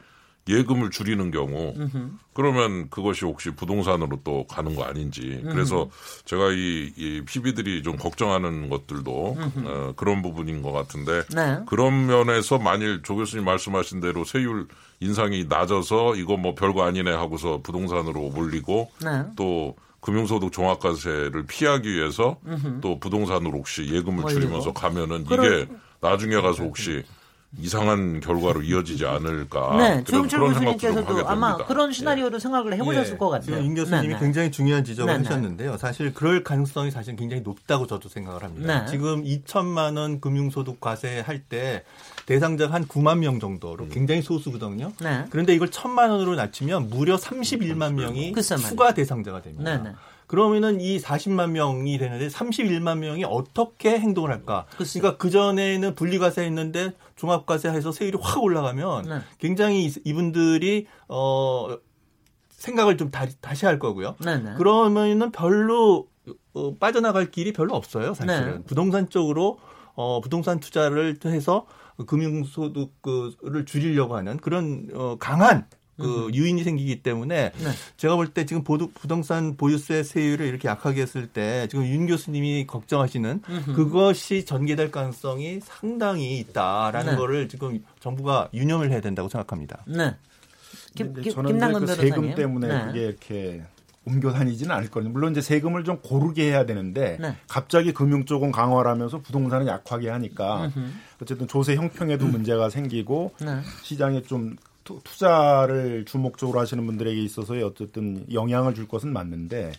Speaker 6: 예금을 줄이는 경우 으흠. 그러면 그것이 혹시 부동산으로 또 가는 거 아닌지 으흠. 그래서 제가 이, 이 PB들이 좀 걱정하는 것들도 어, 그런 부분인 것 같은데 네. 그런 면에서 만일 조 교수님 말씀하신 대로 세율 인상이 낮아서 이거 뭐 별거 아니네 하고서 부동산으로 몰리고 네. 또 금융소득 종합과세를 피하기 위해서 음흠. 또 부동산으로 혹시 예금을 줄이면서 가면은 이게 나중에 가서 혹시 이상한 결과로 이어지지 않을까.
Speaker 2: 네, 조영철 교수님께서도 아마 그런 시나리오도 네. 생각을 해보셨을
Speaker 3: 네.
Speaker 2: 것 같아요.
Speaker 3: 임 교수님이 네, 네. 굉장히 중요한 지적을 네, 네. 하셨는데요. 사실 그럴 가능성이 사실 굉장히 높다고 저도 생각을 합니다. 지금 2천만 원 금융소득 과세 할 때 대상자가 한 9만 명 정도로 음. 굉장히 소수거든요. 그런데 이걸 천만 원으로 낮추면 무려 31만 명이 추가 대상자가 됩니다. 그러면은 이 40만 명이 되는데 31만 명이 어떻게 행동을 할까? 글쎄. 그러니까 그 전에는 분리과세 했는데 종합과세해서 세율이 확 올라가면 네. 굉장히 이분들이 어 생각을 좀 다, 다시 할 거고요. 네네. 네. 그러면은 별로 어, 빠져나갈 길이 별로 없어요. 사실은 네. 부동산 쪽으로 어 부동산 투자를 해서 금융소득을 줄이려고 하는 그런 어 강한 그 음. 유인이 생기기 때문에 네. 제가 볼 때 지금 보도, 부동산 보유세 세율을 이렇게 약하게 했을 때 지금 윤 교수님이 걱정하시는. 그것이 전개될 가능성이 상당히 있다라는 네. 거를 지금 정부가 유념을 해야 된다고 생각합니다. 네.
Speaker 5: 김, 김, 저는 그 세금 때문에 네. 그게 이렇게 옮겨 다니지는 않을 거든요. 물론 이제 세금을 좀 고르게 해야 되는데 네. 갑자기 금융 쪽은 강화를 하면서 부동산은 약하게 하니까 음흠. 어쨌든 조세 형평에도 음. 문제가 생기고 네. 시장에 좀 투자를 주목적으로 하시는 분들에게 있어서의 어쨌든 영향을 줄 것은 맞는데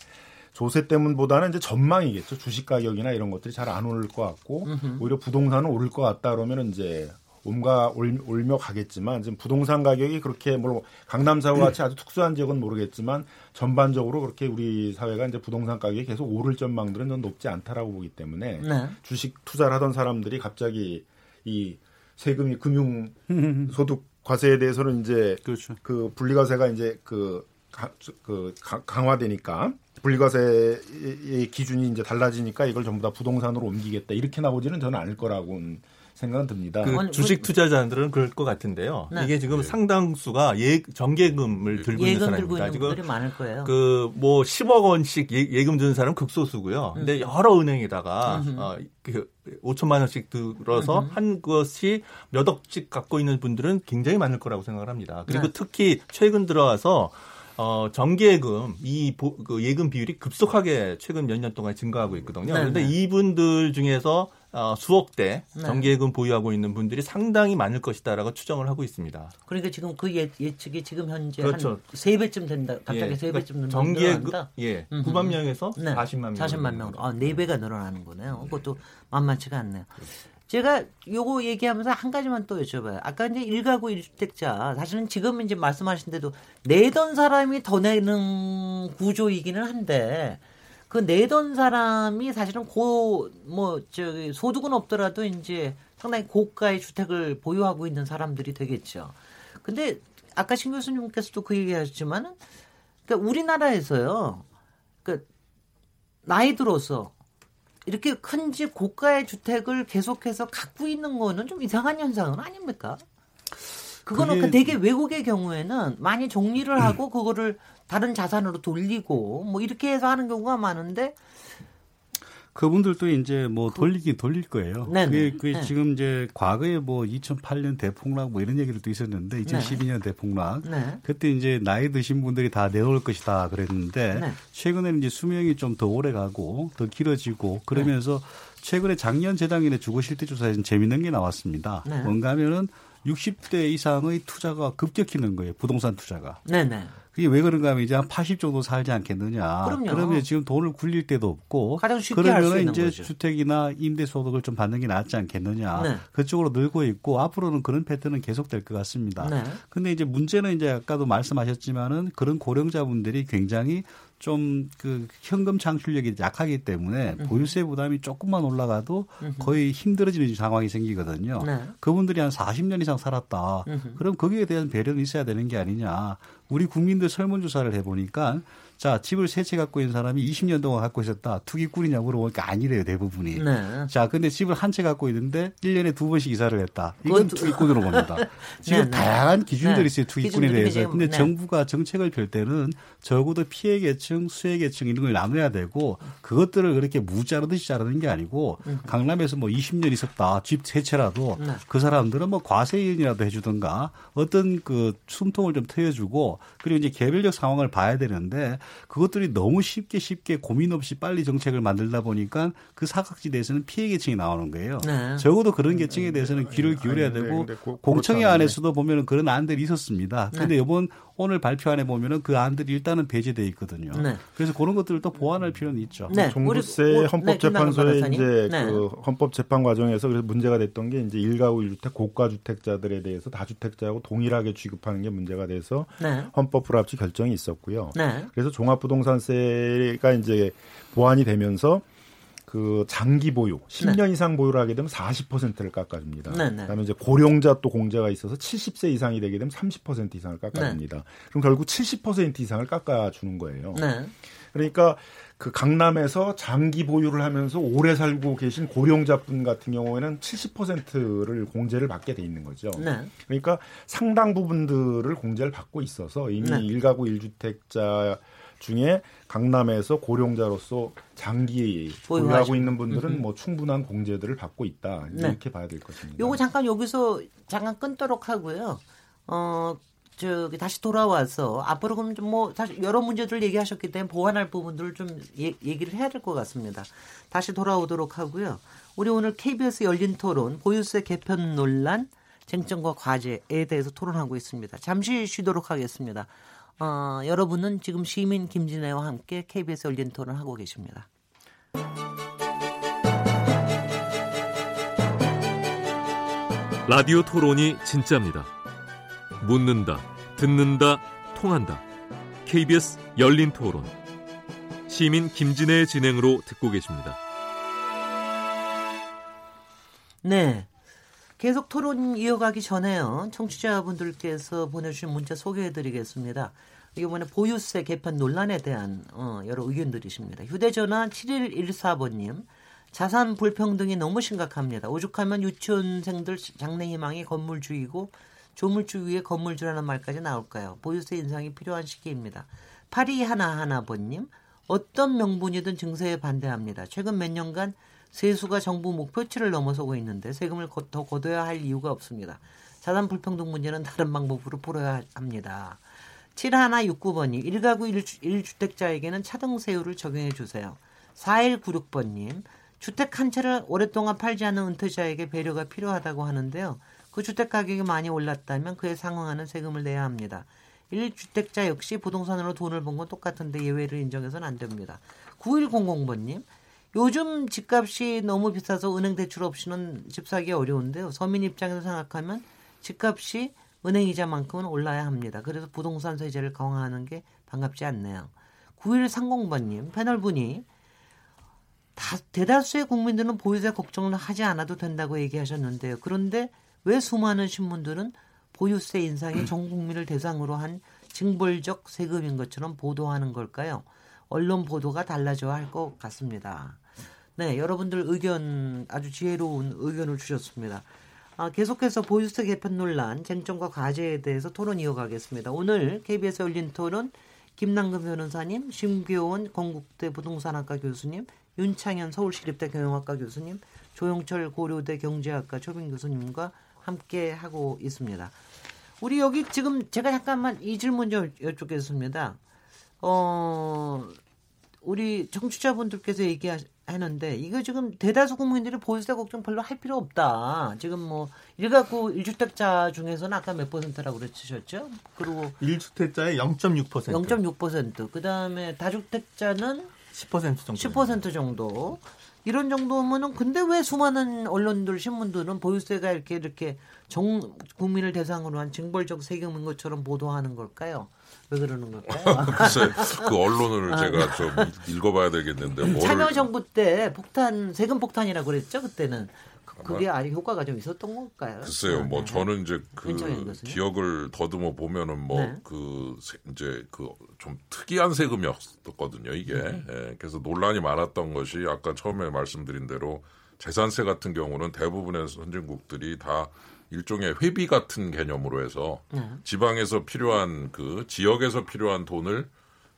Speaker 5: 조세 때문보다는 이제 전망이겠죠. 주식 가격이나 이런 것들이 잘 안 오를 것 같고 음흠. 오히려 부동산은 오를 것 같다 그러면 이제 옴가 올, 며 가겠지만 지금 부동산 가격이 그렇게 뭐 강남 사고 같이 아주 특수한 지역은 모르겠지만 전반적으로 그렇게 우리 사회가 이제 부동산 가격이 계속 오를 전망들은 좀 높지 않다라고 보기 때문에 네. 주식 투자를 하던 사람들이 갑자기 이 세금이 금융 소득 과세에 대해서는 이제 그렇죠. 그 분리과세가 이제 그, 가, 그 가, 강화되니까 분리과세의 기준이 이제 달라지니까 이걸 전부 다 부동산으로 옮기겠다 이렇게 나오지는 저는 않을 거라고 생각은 듭니다.
Speaker 3: 그 주식 투자자들은 그럴 것 같은데요. 네. 이게 지금 네. 상당수가 예, 정계금을 들고 있는 사람입니다.
Speaker 2: 지금 많을 거예요.
Speaker 3: 그뭐 10억 원씩 예, 금 드는 사람 극소수고요. 음. 근데 여러 은행에다가 어, 그 5천만 원씩 들어서 음흠. 한 것이 몇 억씩 갖고 있는 분들은 굉장히 많을 거라고 생각을 합니다. 그리고 네. 특히 최근 들어와서 어, 정기예금, 이 보, 그 예금 비율이 급속하게 최근 몇 년 동안 증가하고 있거든요. 네, 그런데 네. 이분들 중에서 어, 수억대 네. 정기예금 보유하고 있는 분들이 상당히 많을 것이다라고 추정을 하고 있습니다.
Speaker 2: 그러니까 지금 그 예, 예측이 지금 현재 그렇죠. 한3 배쯤 된다. 갑자기 예. 3 배쯤 그러니까
Speaker 3: 정기예금 예. 9만 명에서 네. 40만 명.
Speaker 2: 40만 명으로. 아, 4 배가 늘어나는 거네요. 그것도 만만치가 않네요. 제가 요거 얘기하면서 한 가지만 또 여쭤봐요. 아까 이제 일가구 일주택자 사실은 지금 이제 말씀하신 대로 내던 사람이 더 내는 구조이기는 한데 그 내던 사람이 사실은 고 뭐 저기 소득은 없더라도 이제 상당히 고가의 주택을 보유하고 있는 사람들이 되겠죠. 근데 아까 신 교수님께서도 그 얘기하셨지만은 그러니까 우리나라에서요. 그 나이 들어서 이렇게 큰 집 고가의 주택을 계속해서 갖고 있는 거는 좀 이상한 현상은 아닙니까? 그거는 그 되게 외국의 경우에는 많이 정리를 하고 그거를 다른 자산으로 돌리고 뭐 이렇게 해서 하는 경우가 많은데
Speaker 4: 그분들도 이제 뭐그 돌리긴 돌릴 거예요. 네네. 그게, 그게 네. 지금 이제 과거에 뭐 2008년 대폭락 뭐 이런 얘기들도 있었는데 2012년 네. 대폭락 네. 그때 이제 나이 드신 분들이 다 내놓을 것이다 그랬는데 네. 최근에는 이제 수명이 좀 더 오래 가고 더 길어지고 그러면서 네. 최근에 작년 재작년에 주거 실태 조사에서 재밌는 게 나왔습니다. 네. 뭔가 하면은 60대 이상의 투자가 급격히 는 거예요. 부동산 투자가. 네네. 그게 왜 그런가 하면 이제 한 80 정도 살지 않겠느냐. 그럼요. 그러면 지금 돈을 굴릴 데도 없고
Speaker 2: 가장 쉽게 그러면 이제 거죠.
Speaker 4: 주택이나 임대 소득을 좀 받는 게 낫지 않겠느냐. 네. 그쪽으로 늘고 있고 앞으로는 그런 패턴은 계속될 것 같습니다. 네. 근데 이제 문제는 이제 아까도 말씀하셨지만은 그런 고령자분들이 굉장히 좀그 현금 창출력이 약하기 때문에 음. 보유세 부담이 조금만 올라가도 거의 힘들어지는 상황이 생기거든요. 네. 그분들이 한 40년 이상 살았다. 그럼 거기에 대한 배려는 있어야 되는 게 아니냐. 우리 국민들 설문조사를 해보니까 자, 집을 세 채 갖고 있는 사람이 20년 동안 갖고 있었다. 투기꾼이냐 물어보니까 아니래요, 대부분이. 네. 자, 근데 집을 한 채 갖고 있는데 1년에 두 번씩 이사를 했다. 이건 투기꾼으로 봅니다. 지금 네, 네. 다양한 기준들이 네. 있어요, 투기꾼에 대해서. 근데 네. 정부가 정책을 펼 때는 적어도 피해 계층, 수혜 계층 이런 걸 나눠야 되고 그것들을 그렇게 무자르듯이 자르는 게 아니고 음. 강남에서 뭐 20년 있었다. 집 세 채라도 네. 그 사람들은 뭐 과세인이라도 해 주든가 어떤 그 숨통을 좀 트여 주고 되고 그리고 이제 개별적 상황을 봐야 되는데 그것들이 너무 쉽게 쉽게 고민 없이 빨리 정책을 만들다 보니까 그 사각지대에서는 피해 계층이 나오는 거예요. 네. 적어도 그런 계층에 대해서는 귀를 기울여야 되고 공청회 안에서도 보면은 그런 안들이 있었습니다. 그런데 네. 이번 오늘 발표안에 보면은 그 안들이 일단은 배제돼 있거든요. 네. 그래서 그런 것들을 또 보완할 필요는 있죠.
Speaker 5: 네. 종부세 헌법재판소의 네, 이제 네. 그 헌법 재판 과정에서 그래서 문제가 됐던 게 이제 일가구 일주택 고가 주택자들에 대해서 다주택자하고 동일하게 취급하는 게 문제가 돼서 네. 헌법 불합치 결정이 있었고요. 네. 그래서 종합부동산세가 이제 보완이 되면서 그 장기 보유, 10년 네. 이상 보유를 하게 되면 40%를 깎아줍니다. 네, 네. 그다음에 이제 고령자 또 공제가 있어서 70세 이상이 되게 되면 30% 이상을 깎아줍니다. 네. 그럼 결국 70% 이상을 깎아주는 거예요. 네. 그러니까 그 강남에서 장기 보유를 하면서 오래 살고 계신 고령자분 같은 경우에는 70%를 공제를 받게 돼 있는 거죠. 네. 그러니까 상당 부분들을 공제를 받고 있어서 이미 네. 1가구 1주택자 중에 강남에서 고령자로서 장기 보유하고 있는 분들은 뭐 충분한 공제들을 받고 있다 네. 이렇게 네. 봐야 될 것입니다.
Speaker 2: 요거 잠깐 여기서 잠깐 끊도록 하고요. 어 저기 다시 돌아와서 앞으로 그럼 좀뭐 사실 여러 문제들 얘기하셨기 때문에 보완할 부분들을 좀 예, 얘기를 해야 될 것 같습니다. 다시 돌아오도록 하고요. 우리 오늘 KBS 열린 토론 보유세 개편 논란 쟁점과 과제에 대해서 토론하고 있습니다. 잠시 쉬도록 하겠습니다. 어, 여러분은 지금 시민 김진애와 함께 KBS 열린 토론 하고 계십니다.
Speaker 7: 라디오 토론이 진짜입니다. 묻는다, 듣는다, 통한다. KBS 열린 토론. 시민 김진애의 진행으로 듣고 계십니다.
Speaker 2: 네. 계속 토론 이어가기 전에요. 청취자분들께서 보내주신 문자 소개해드리겠습니다. 이번에 보유세 개편 논란에 대한 어, 여러 의견들이십니다. 휴대전화 7114번님. 자산 불평등이 너무 심각합니다. 오죽하면 유치원생들 장래 희망이 건물주이고 조물주 위에 건물주라는 말까지 나올까요? 보유세 인상이 필요한 시기입니다. 8211번님. 어떤 명분이든 증세에 반대합니다. 최근 몇 년간 세수가 정부 목표치를 넘어서고 있는데 세금을 더 걷어야 할 이유가 없습니다. 자산 불평등 문제는 다른 방법으로 풀어야 합니다. 7169번님, 1가구 1주 택자에게는 차등세율을 적용해 주세요. 4196번님, 주택 한 채를 오랫동안 팔지 않은 은퇴자에게 배려가 필요하다고 하는데요. 그 주택 가격이 많이 올랐다면 그에 상응하는 세금을 내야 합니다. 1주택자 역시 부동산으로 돈을 번 건 똑같은데 예외를 인정해서는 안 됩니다. 9100번님, 요즘 집값이 너무 비싸서 은행 대출 없이는 집 사기 어려운데요. 서민 입장에서 생각하면 집값이 은행 이자만큼은 올라야 합니다. 그래서 부동산 세제를 강화하는 게 반갑지 않네요. 9130번님 패널분이 다, 대다수의 국민들은 보유세 걱정을 하지 않아도 된다고 얘기하셨는데요. 그런데 왜 수많은 신문들은 보유세 인상이 전 국민을 대상으로 한 징벌적 세금인 것처럼 보도하는 걸까요? 언론 보도가 달라져야 할 것 같습니다. 네, 여러분들 의견 아주 지혜로운 의견을 주셨습니다. 아, 계속해서 보유세 개편 논란, 쟁점과 과제에 대해서 토론 이어가겠습니다. 오늘 KBS 열린 토론 김남근 변호사님, 심교원 건국대 부동산학과 교수님, 윤창현 서울시립대 경영학과 교수님, 조영철 고려대 경제학과 초빙 교수님과 함께 하고 있습니다. 우리 여기 지금 제가 잠깐만 이 질문 좀 여쭙겠습니다. 어, 우리 정치자분들께서 얘기하 는데 이거 지금 대다수 국민들이 보유세 걱정 별로 할 필요 없다. 지금 뭐 일가구 1주택자 중에서는 아까 몇 퍼센트라고 그러셨죠? 그리고
Speaker 3: 1주택자의 0.6%.
Speaker 2: 0.6%. 그다음에 다주택자는
Speaker 3: 10% 정도.
Speaker 2: 10% 정도. 이런 정도면은 근데 왜 수많은 언론들 신문들은 보유세가 이렇게 이렇게 정 국민을 대상으로 한 징벌적 세금인 것처럼 보도하는 걸까요? 왜 그러는 걸까요?
Speaker 6: 글쎄, 그 언론을 아, 제가 좀 읽어봐야 되겠는데.
Speaker 2: 참여정부 때 폭탄 세금 폭탄이라고 그랬죠 그때는. 그게 아니 효과가 좀 있었던 걸까요?
Speaker 6: 글쎄요, 뭐 네. 저는 이제 그 기억을 더듬어 보면은 뭐그 네. 그 이제 그 좀 특이한 세금이었거든요 이게. 음. 예, 그래서 논란이 많았던 것이 아까 처음에 말씀드린 대로 재산세 같은 경우는 대부분의 선진국들이 다 일종의 회비 같은 개념으로 해서 네. 지방에서 필요한 그 지역에서 필요한 돈을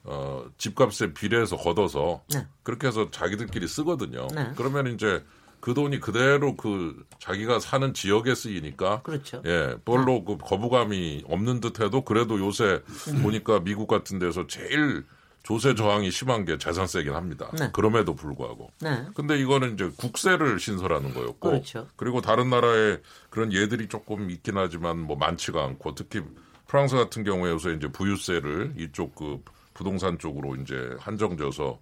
Speaker 6: 어 집값에 비례해서 걷어서 네. 그렇게 해서 자기들끼리 쓰거든요. 네. 그러면 이제 그 돈이 그대로 그 자기가 사는 지역에 쓰이니까
Speaker 2: 그렇죠.
Speaker 6: 예, 별로 그 거부감이 없는 듯해도 그래도 요새 음. 보니까 미국 같은 데서 제일 조세 저항이 심한 게 재산세긴 합니다. 네. 그럼에도 불구하고. 네. 근데 이거는 이제 국세를 신설하는 거였고.
Speaker 2: 그렇죠.
Speaker 6: 그리고 다른 나라에 그런 예들이 조금 있긴 하지만 뭐 많지가 않고 특히 프랑스 같은 경우에 요새 이제 부유세를 이쪽 그 부동산 쪽으로 이제 한정져서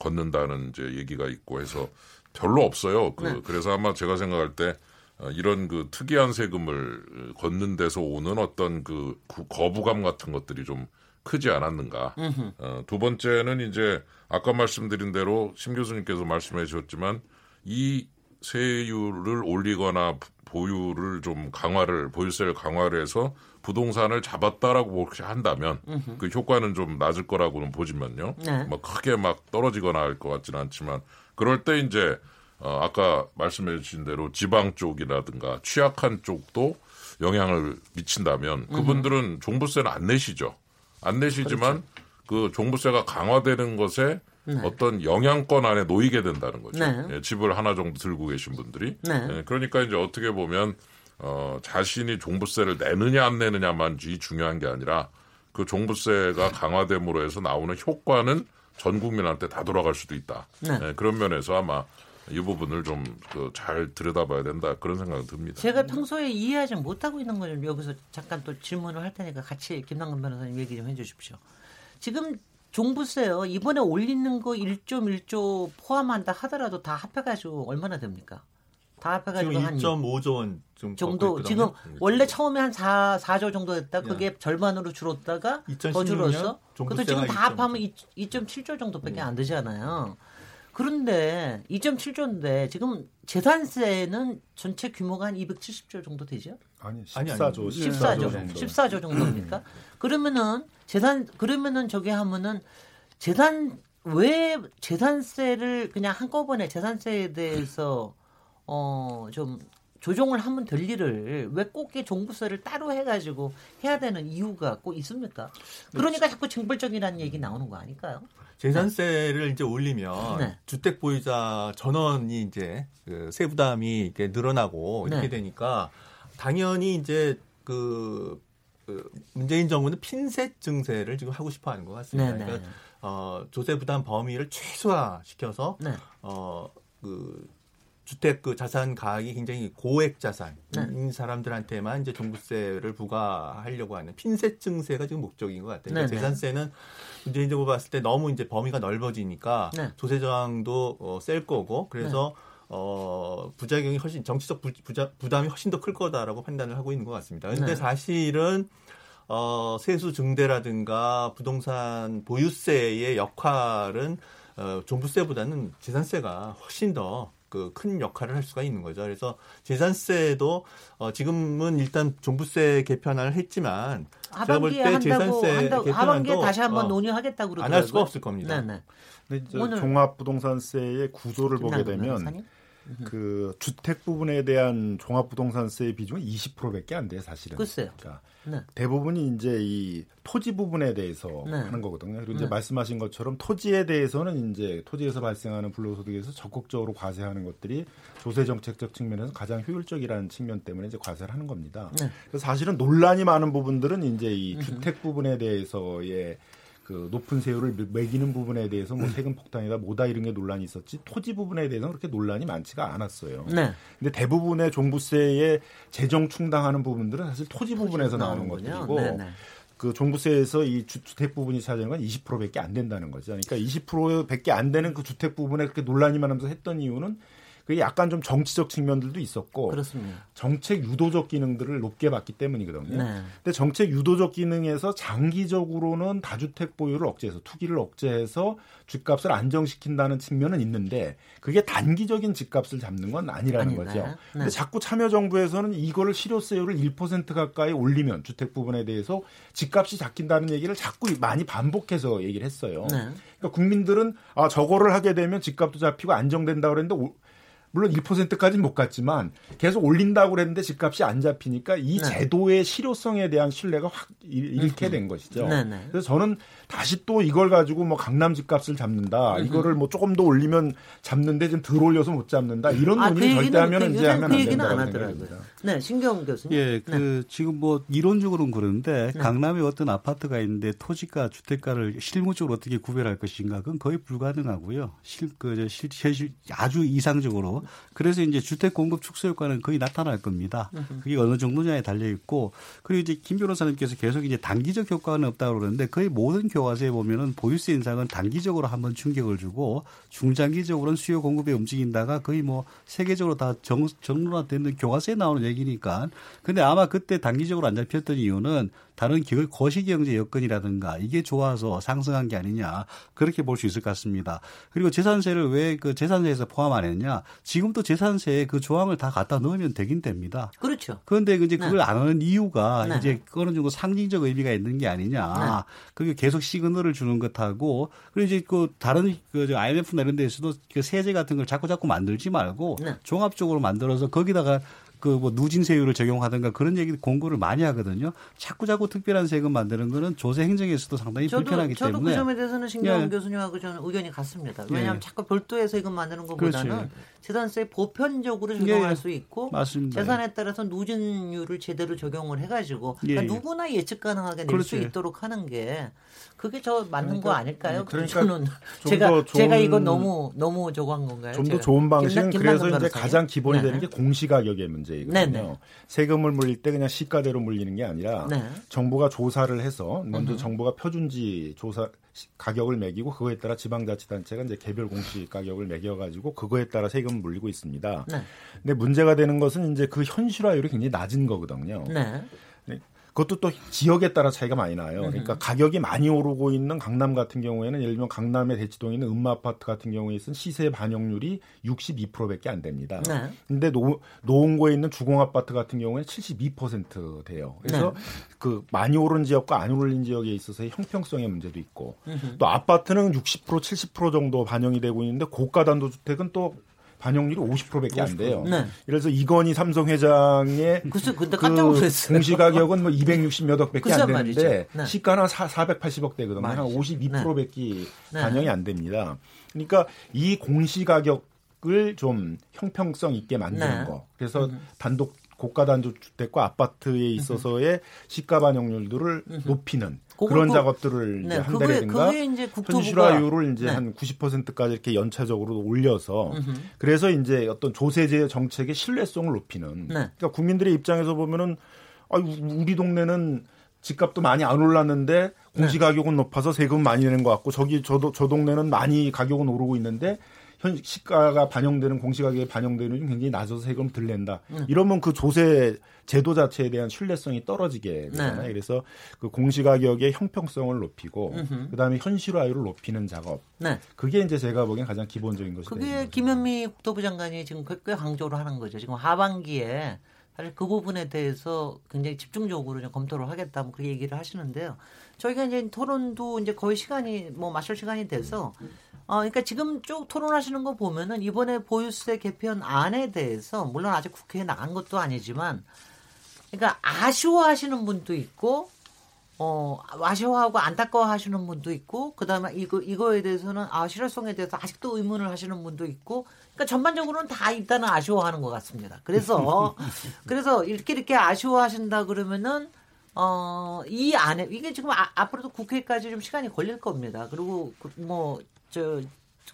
Speaker 6: 걷는다는 이제 얘기가 있고 해서 별로 없어요. 그 네. 그래서 아마 제가 생각할 때 어, 이런 그 특이한 세금을 걷는 데서 오는 어떤 그 거부감 같은 것들이 좀 크지 않았는가. 어, 두 번째는 이제 아까 말씀드린 대로 심 교수님께서 말씀해 주셨지만 이 세율을 올리거나 보유를 좀 강화를 보유세를 강화를 해서 부동산을 잡았다라고 한다면 음흠. 그 효과는 좀 낮을 거라고는 보지만요. 네. 뭐 크게 막 떨어지거나 할 것 같지는 않지만 그럴 때 이제 어, 아까 말씀해 주신 대로 지방 쪽이라든가 취약한 쪽도 영향을 미친다면 그분들은 종부세는 안 내시죠. 안 내시지만 그렇죠. 그 종부세가 강화되는 것에 네. 어떤 영향권 안에 놓이게 된다는 거죠. 네. 예, 집을 하나 정도 들고 계신 분들이. 네. 예, 그러니까 이제 어떻게 보면 어, 자신이 종부세를 내느냐 안 내느냐만이 중요한 게 아니라 그 종부세가 강화됨으로 해서 나오는 효과는 전 국민한테 다 돌아갈 수도 있다. 네. 예, 그런 면에서 아마 이 부분을 좀잘 그 들여다봐야 된다 그런 생각이 듭니다.
Speaker 2: 제가 평소에 이해하지 못하고 있는 걸 여기서 잠깐 또 질문을 할 테니까 같이 김남근 변호사님 얘기 좀 해주십시오. 지금 종부세요 이번에 올리는 거 1.1조 포함한다 하더라도 다 합해가지고 얼마나 됩니까? 다 합해가지고
Speaker 3: 한 1.5조 원
Speaker 2: 정도 지금 원래 처음에 한 4, 4조 정도 됐다 그게 야. 절반으로 줄었다가 더 줄었어. 그래서 지금 다 합하면 2.7조 정도밖에 안 되잖아요. 그런데 2.7조인데 지금 재산세는 전체 규모가 한 270조 정도 되죠?
Speaker 5: 아니 14조
Speaker 2: 14조 14조, 정도. 14조 정도입니까? 그러면은 재산 그러면은 저게 하면은 재산 왜 재산세를 그냥 한꺼번에 재산세에 대해서 어 좀 조정을 하면 될 일을 왜꼭 종부세를 따로 해가지고 해야 되는 이유가 꼭 있습니까? 그러니까 자꾸 징벌적이라는 얘기 나오는 거 아닐까요?
Speaker 3: 재산세를 네. 이제 올리면 네. 주택 보유자 전원이 이제 그 세부담이 이렇게 늘어나고 이렇게 네. 되니까 당연히 이제 그, 그 문재인 정부는 핀셋 증세를 지금 하고 싶어 하는 것 같습니다. 네, 네. 그러니까 어, 조세 부담 범위를 최소화시켜서 네. 어 그 주택 그 자산 가액이 굉장히 고액 자산인 네. 사람들한테만 이제 종부세를 부과하려고 하는 핀셋 증세가 지금 목적인 것 같아요. 그러니까 재산세는 정부 봤을 때 너무 이제 범위가 넓어지니까 네. 조세 저항도 어, 셀 거고 그래서 네. 어, 부작용이 훨씬 정치적 부, 부자, 부담이 훨씬 더 클 거다라고 판단을 하고 있는 것 같습니다. 그런데 네. 사실은 어, 세수 증대라든가 부동산 보유세의 역할은 어, 종부세보다는 재산세가 훨씬 더 그 큰 역할을 할 수가 있는 거죠. 그래서 재산세도 어 지금은 일단 종부세 개편을 했지만
Speaker 2: 제가 볼 때 재산세 한다고, 하반기에 다시 한번 어, 논의하겠다고 그러더라고요.
Speaker 3: 안 할 수가 없을 겁니다.
Speaker 2: 네네.
Speaker 5: 근데 종합부동산세의 구조를 보게 되면? 그 주택 부분에 대한 종합부동산세의 비중은 20%밖에 안 돼요, 사실은.
Speaker 2: 글쎄요. 그러니까
Speaker 5: 네. 대부분이 이제 이 토지 부분에 대해서 네. 하는 거거든요. 그리고 이제 네. 말씀하신 것처럼 토지에 대해서는 이제 토지에서 발생하는 불로소득에서 적극적으로 과세하는 것들이 조세 정책적 측면에서 가장 효율적이라는 측면 때문에 이제 과세를 하는 겁니다. 네. 그래서 사실은 논란이 많은 부분들은 이제 이 주택 부분에 대해서의 그 높은 세율을 매기는 부분에 대해서 뭐 세금 폭탄이다 뭐다 이런 게 논란이 있었지 토지 부분에 대해서는 그렇게 논란이 많지가 않았어요. 네. 근데 대부분의 종부세에 재정 충당하는 부분들은 사실 토지 부분에서 나오는 것들이고 네, 네. 그 종부세에서 이 주택 부분이 차지하는 건 20%밖에 안 된다는 거죠. 그러니까 20%밖에 안 되는 그 주택 부분에 그렇게 논란이 많으면서 했던 이유는 그게 약간 좀 정치적 측면들도 있었고
Speaker 2: 그렇습니다.
Speaker 5: 정책 유도적 기능들을 높게 봤기 때문이거든요. 네. 근데 정책 유도적 기능에서 장기적으로는 다주택 보유를 억제해서 투기를 억제해서 집값을 안정시킨다는 측면은 있는데 그게 단기적인 집값을 잡는 건 아니라는 아니네. 거죠. 네. 근데 자꾸 참여정부에서는 이거를 실효세율을 1% 가까이 올리면 주택 부분에 대해서 집값이 잡힌다는 얘기를 자꾸 많이 반복해서 얘기를 했어요. 네. 그러니까 국민들은 아 저거를 하게 되면 집값도 잡히고 안정된다 그랬는데 물론 1%까지는 못 갔지만 계속 올린다고 그랬는데 집값이 안 잡히니까 이 네. 제도의 실효성에 대한 신뢰가 확 잃게 된 것이죠. 네, 네. 그래서 저는 다시 또 이걸 가지고 뭐 강남 집값을 잡는다. 이거를 뭐 조금 더 올리면 잡는데 좀덜 올려서 못 잡는다. 이런 아, 논의를 그 절대 하면 그, 이제 하면 그 안 된다고 생각합니다.
Speaker 2: 네, 신경 교수님.
Speaker 4: 예, 그 네. 지금 뭐 이론적으로는 그런데 네. 강남에 어떤 아파트가 있는데 토지가 주택가를 실무적으로 어떻게 구별할 것인가 그건 거의 불가능하고요. 실, 그, 실, 실, 아주 이상적으로. 그래서 이제 주택 공급 축소 효과는 거의 나타날 겁니다. 그게 어느 정도냐에 달려 있고 그리고 이제 김 변호사님께서 계속 이제 단기적 효과는 없다고 그러는데 거의 모든 교과서에 보면은 보유세 인상은 단기적으로 한번 충격을 주고 중장기적으로는 수요 공급에 움직인다가 거의 뭐 세계적으로 다 정, 정론화되는 교과서에 나오는 얘기니까. 근데 아마 그때 단기적으로 안 잡혔던 이유는 다른 기업 거시경제 여건이라든가 이게 좋아서 상승한 게 아니냐 그렇게 볼 수 있을 것 같습니다. 그리고 재산세를 왜 그 재산세에서 포함 안 했냐? 지금도 재산세에 그 조항을 다 갖다 넣으면 되긴 됩니다.
Speaker 2: 그렇죠.
Speaker 4: 그런데 이제 그걸 네. 안 하는 이유가 네. 이제 어느 정도 상징적 의미가 있는 게 아니냐. 네. 그게 계속 시그널을 주는 것하고 그리고 이제 그 다른 그 IMF나 이런 데에서도 그 세제 같은 걸 자꾸 자꾸 만들지 말고 네. 종합적으로 만들어서 거기다가 그뭐 누진세율을 적용하든가 그런 얘기 공고를 많이 하거든요. 자꾸 자꾸 특별한 세금 만드는 거는 조세 행정에서도 상당히
Speaker 2: 저도,
Speaker 4: 불편하기
Speaker 2: 저도
Speaker 4: 때문에
Speaker 2: 저도 그 점에 대해서는 신경 예. 교수님하고 저는 의견이 같습니다. 왜냐하면 예. 자꾸 별도의 세금 만드는 것보다는 그렇지. 재산세 보편적으로 적용할 예. 수 있고 맞습니다. 재산에 따라서 누진율을 제대로 적용을 해가지고 그러니까 예, 예. 누구나 예측 가능하게 낼 수 있도록 하는 게 그게 저 맞는 그러니까, 거 아닐까요? 그러니까 저는 제가 제가 이거 너무 너무 저거 한 건가요?
Speaker 5: 좀 더 좋은 방식은 김, 그래서 이제 가장 기본이 네네. 되는 게 공시가격의 문제이거든요. 네네. 세금을 물릴 때 그냥 시가대로 물리는 게 아니라 네. 정부가 조사를 해서 먼저 음. 정부가 표준지 조사 가격을 매기고 그거에 따라 지방자치단체가 이제 개별 공시 가격을 매겨가지고 그거에 따라 세금을 물리고 있습니다. 네. 근데 문제가 되는 것은 이제 그 현실화율이 굉장히 낮은 거거든요. 네. 그것도 또 지역에 따라 차이가 많이 나요. 그러니까 가격이 많이 오르고 있는 강남 같은 경우에는 예를 들면 강남의 대치동에 있는 음마 아파트 같은 경우에 있는 시세 반영률이 62%밖에 안 됩니다. 네. 근데 노, 노원구에 있는 주공 아파트 같은 경우에는 72% 돼요. 그래서 네. 그 많이 오른 지역과 안 오른 지역에 있어서의 형평성의 문제도 있고 또 아파트는 60% 70% 정도 반영이 되고 있는데 고가 단도 주택은 또 반영률이 50%밖에 안 돼요. 네. 그래서 이건희 삼성 회장의
Speaker 2: 글쎄, 근데 그 깜짝 놀랐어요.
Speaker 5: 공시 가격은 뭐 260몇 억밖에 안 되는데 네. 시가는 480억 되거든요. 한 52%밖에 네. 반영이 안 됩니다. 그러니까 이 공시 가격을 좀 형평성 있게 만드는 네. 거. 그래서 음. 단독 고가 단독 주택과 아파트에 있어서의 시가 반영률들을 높이는 그런 고, 작업들을 네, 이제 한 달에든가 현실화율을 이제 네. 한 90%까지 이렇게 연차적으로 올려서 음흠. 그래서 이제 어떤 조세제 정책의 신뢰성을 높이는 네. 그러니까 국민들의 입장에서 보면은 아 우리 동네는 집값도 많이 안 올랐는데 공시 네. 가격은 높아서 세금 많이 내는 것 같고 저기 저도 저 동네는 많이 가격은 오르고 있는데 현 시가가 반영되는 공시가격에 반영되는 좀 굉장히 낮아서 세금 덜 낸다. 음. 이러면 그 조세 제도 자체에 대한 신뢰성이 떨어지게 되잖아요. 네. 그래서 그 공시가격의 형평성을 높이고 음흠. 그다음에 현실화율을 높이는 작업. 네. 그게 이제 제가 보기엔 가장 기본적인 것이
Speaker 2: 그게 김현미 국토부 장관이 지금 꽤 강조를 하는 거죠. 지금 하반기에 사실 그 부분에 대해서 굉장히 집중적으로 좀 검토를 하겠다 뭐 그렇게 얘기를 하시는데요. 저희가 이제 토론도 이제 거의 시간이 뭐 마실 시간이 돼서 어, 그러니까 지금 쭉 토론하시는 거 보면은 이번에 보유세 개편 안에 대해서 물론 아직 국회에 나간 것도 아니지만 그러니까 아쉬워하시는 분도 있고 어, 아쉬워하고 안타까워하시는 분도 있고 그다음에 이거 이거에 대해서는 아 실효성에 대해서 아직도 의문을 하시는 분도 있고 그러니까 전반적으로는 다 일단은 아쉬워하는 것 같습니다. 그래서 그래서 이렇게 이렇게 아쉬워하신다 그러면은 어, 이 안에 이게 지금 아, 앞으로도 국회까지 좀 시간이 걸릴 겁니다. 그리고 그뭐 저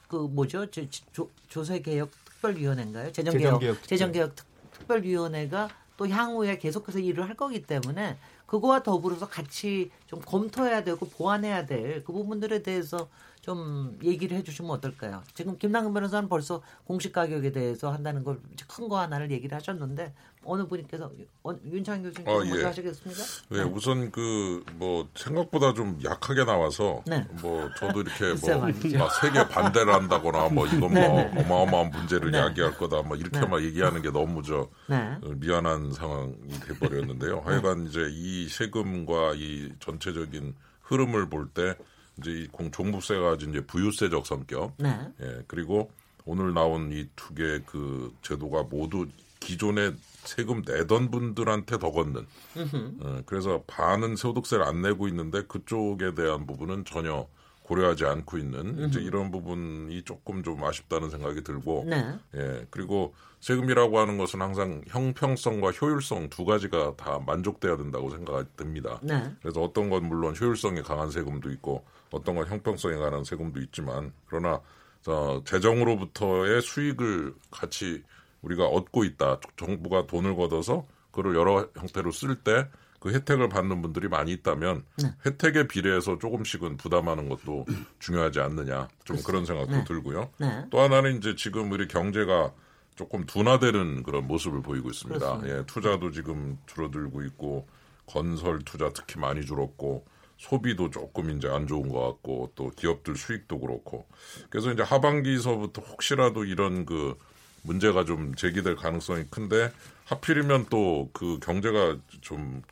Speaker 2: 그 뭐죠? 저 조, 조세 개혁 특별위원회인가요? 재정 개혁 재정 개혁, 재정개혁 특, 특별위원회가 또 향후에 계속해서 일을 할 거기 때문에 그거와 더불어서 같이 좀 검토해야 되고 보완해야 될 그 부분들에 대해서 좀 얘기를 해주시면 어떨까요? 지금 김남근 변호사는 벌써 공시 가격에 대해서 한다는 걸 큰 거 하나를 얘기를 하셨는데 어느 분께서 어, 윤창 교수님 어, 먼저 예. 하시겠습니까?
Speaker 6: 네, 네. 우선 그 뭐 생각보다 좀 약하게 나와서 네. 뭐 저도 이렇게 뭐 세계 반대를 한다거나 뭐 이건 네, 뭐 네, 네. 어마어마한 문제를 야기할 거다 뭐 이렇게 막 얘기하는 게 너무 저 미안한 상황이 돼버렸는데요. 하여간 이제 이 세금과 이 전체적인 흐름을 볼 때 이제 이 종부세가 이제 부유세적 성격, 예 그리고 오늘 나온 이 두 개 그 제도가 모두 기존에 세금 내던 분들한테 더 걷는. 어, 그래서 반은 소득세를 안 내고 있는데 그쪽에 대한 부분은 전혀 고려하지 않고 있는 이제 이런 부분이 조금 좀 아쉽다는 생각이 들고 네. 예 그리고 세금이라고 하는 것은 항상 형평성과 효율성 두 가지가 다 만족돼야 된다고 생각이 듭니다. 네. 그래서 어떤 건 물론 효율성이 강한 세금도 있고 어떤 건 형평성에 관한 세금도 있지만 그러나 어, 재정으로부터의 수익을 같이 우리가 얻고 있다. 정부가 돈을 걷어서 그걸 여러 형태로 쓸 때 그 혜택을 받는 분들이 많이 있다면 네. 혜택에 비례해서 조금씩은 부담하는 것도 중요하지 않느냐 좀 그렇습니다. 그런 생각도 네. 들고요. 네. 또 하나는 이제 지금 우리 경제가 조금 둔화되는 그런 모습을 보이고 있습니다. 예, 투자도 지금 줄어들고 있고 건설 투자 특히 많이 줄었고 소비도 조금 이제 안 좋은 것 같고 또 기업들 수익도 그렇고 그래서 이제 하반기서부터 혹시라도 이런 그 문제가 좀 제기될 가능성이 큰데 하필이면 또 그 경제가 좀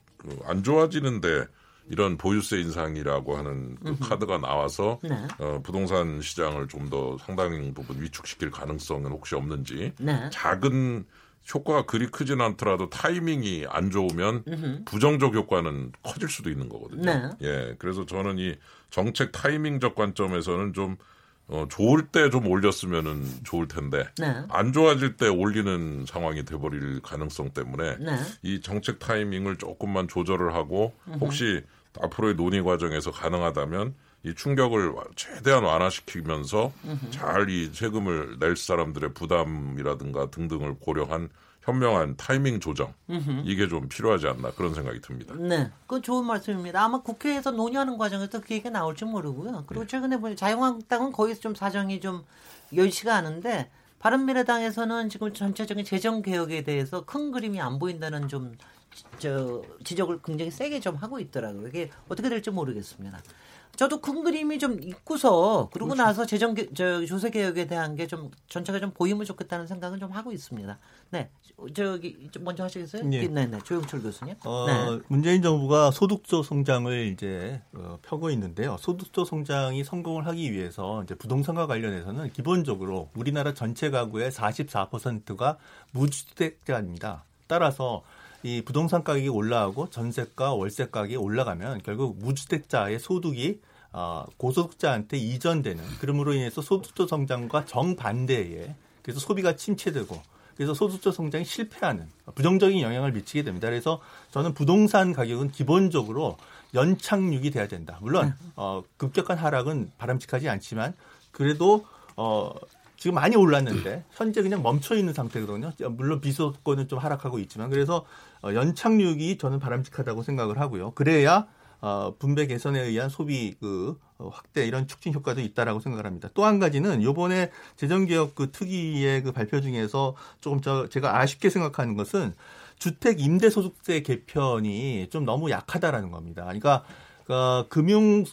Speaker 6: 안 좋아지는데 이런 보유세 인상이라고 하는 그 카드가 나와서 네. 어, 부동산 시장을 좀 더 상당히 부분 위축시킬 가능성은 혹시 없는지 네. 작은 효과가 그리 크진 않더라도 타이밍이 안 좋으면 음흠. 부정적 효과는 커질 수도 있는 거거든요. 네. 예, 그래서 저는 이 정책 타이밍적 관점에서는 좀 어, 좋을 때 좀 올렸으면은 좋을 텐데 네. 안 좋아질 때 올리는 상황이 돼버릴 가능성 때문에 네. 이 정책 타이밍을 조금만 조절을 하고 혹시 앞으로의 논의 과정에서 가능하다면 이 충격을 최대한 완화시키면서 잘 이 세금을 낼 사람들의 부담이라든가 등등을 고려한 현명한 타이밍 조정. 이게 좀 필요하지 않나 그런 생각이 듭니다.
Speaker 2: 네, 그 좋은 말씀입니다. 아마 국회에서 논의하는 과정에서 그 얘기가 나올지 모르고요. 그리고 네. 최근에 보니 자유한국당은 거기서 좀 사정이 좀 여의치가 않은데 바른미래당에서는 지금 전체적인 재정 개혁에 대해서 큰 그림이 안 보인다는 좀 저 지적을 굉장히 세게 좀 하고 있더라고요. 이게 어떻게 될지 모르겠습니다. 저도 큰 그림이 좀 있고서 그러고 그렇죠. 나서 재정 저 조세 개혁에 대한 게 좀 전체가 좀 보이면 좋겠다는 생각은 좀 하고 있습니다. 네, 저기 먼저 하시겠어요? 네, 네, 네. 조영철 교수님. 어, 네.
Speaker 3: 문재인 정부가 소득조 성장을 이제 어, 펴고 있는데요. 소득조 성장이 성공을 하기 위해서 이제 부동산과 관련해서는 기본적으로 우리나라 전체 가구의 44%가 무주택자입니다. 따라서 이 부동산 가격이 올라가고 전세가 월세 가격이 올라가면 결국 무주택자의 소득이 어, 고소득자한테 이전되는 그러므로 인해서 소득조 성장과 정반대에 그래서 소비가 침체되고 그래서 소득조 성장이 실패하는 부정적인 영향을 미치게 됩니다. 그래서 저는 부동산 가격은 기본적으로 연착륙이 돼야 된다. 물론 네. 어, 급격한 하락은 바람직하지 않지만 그래도 어, 지금 많이 올랐는데 현재 그냥 멈춰 있는 상태거든요. 물론 비소권은 좀 하락하고 있지만 그래서 어, 연착륙이 저는 바람직하다고 생각을 하고요. 그래야 어, 분배 개선에 의한 소비 그 어, 확대 이런 촉진 효과도 있다라고 생각을 합니다. 또 한 가지는 요번에 재정개혁 그 특위의 그 발표 중에서 조금 저 제가 아쉽게 생각하는 것은 주택 임대 소득세 개편이 좀 너무 약하다라는 겁니다. 그러니까 어, 금융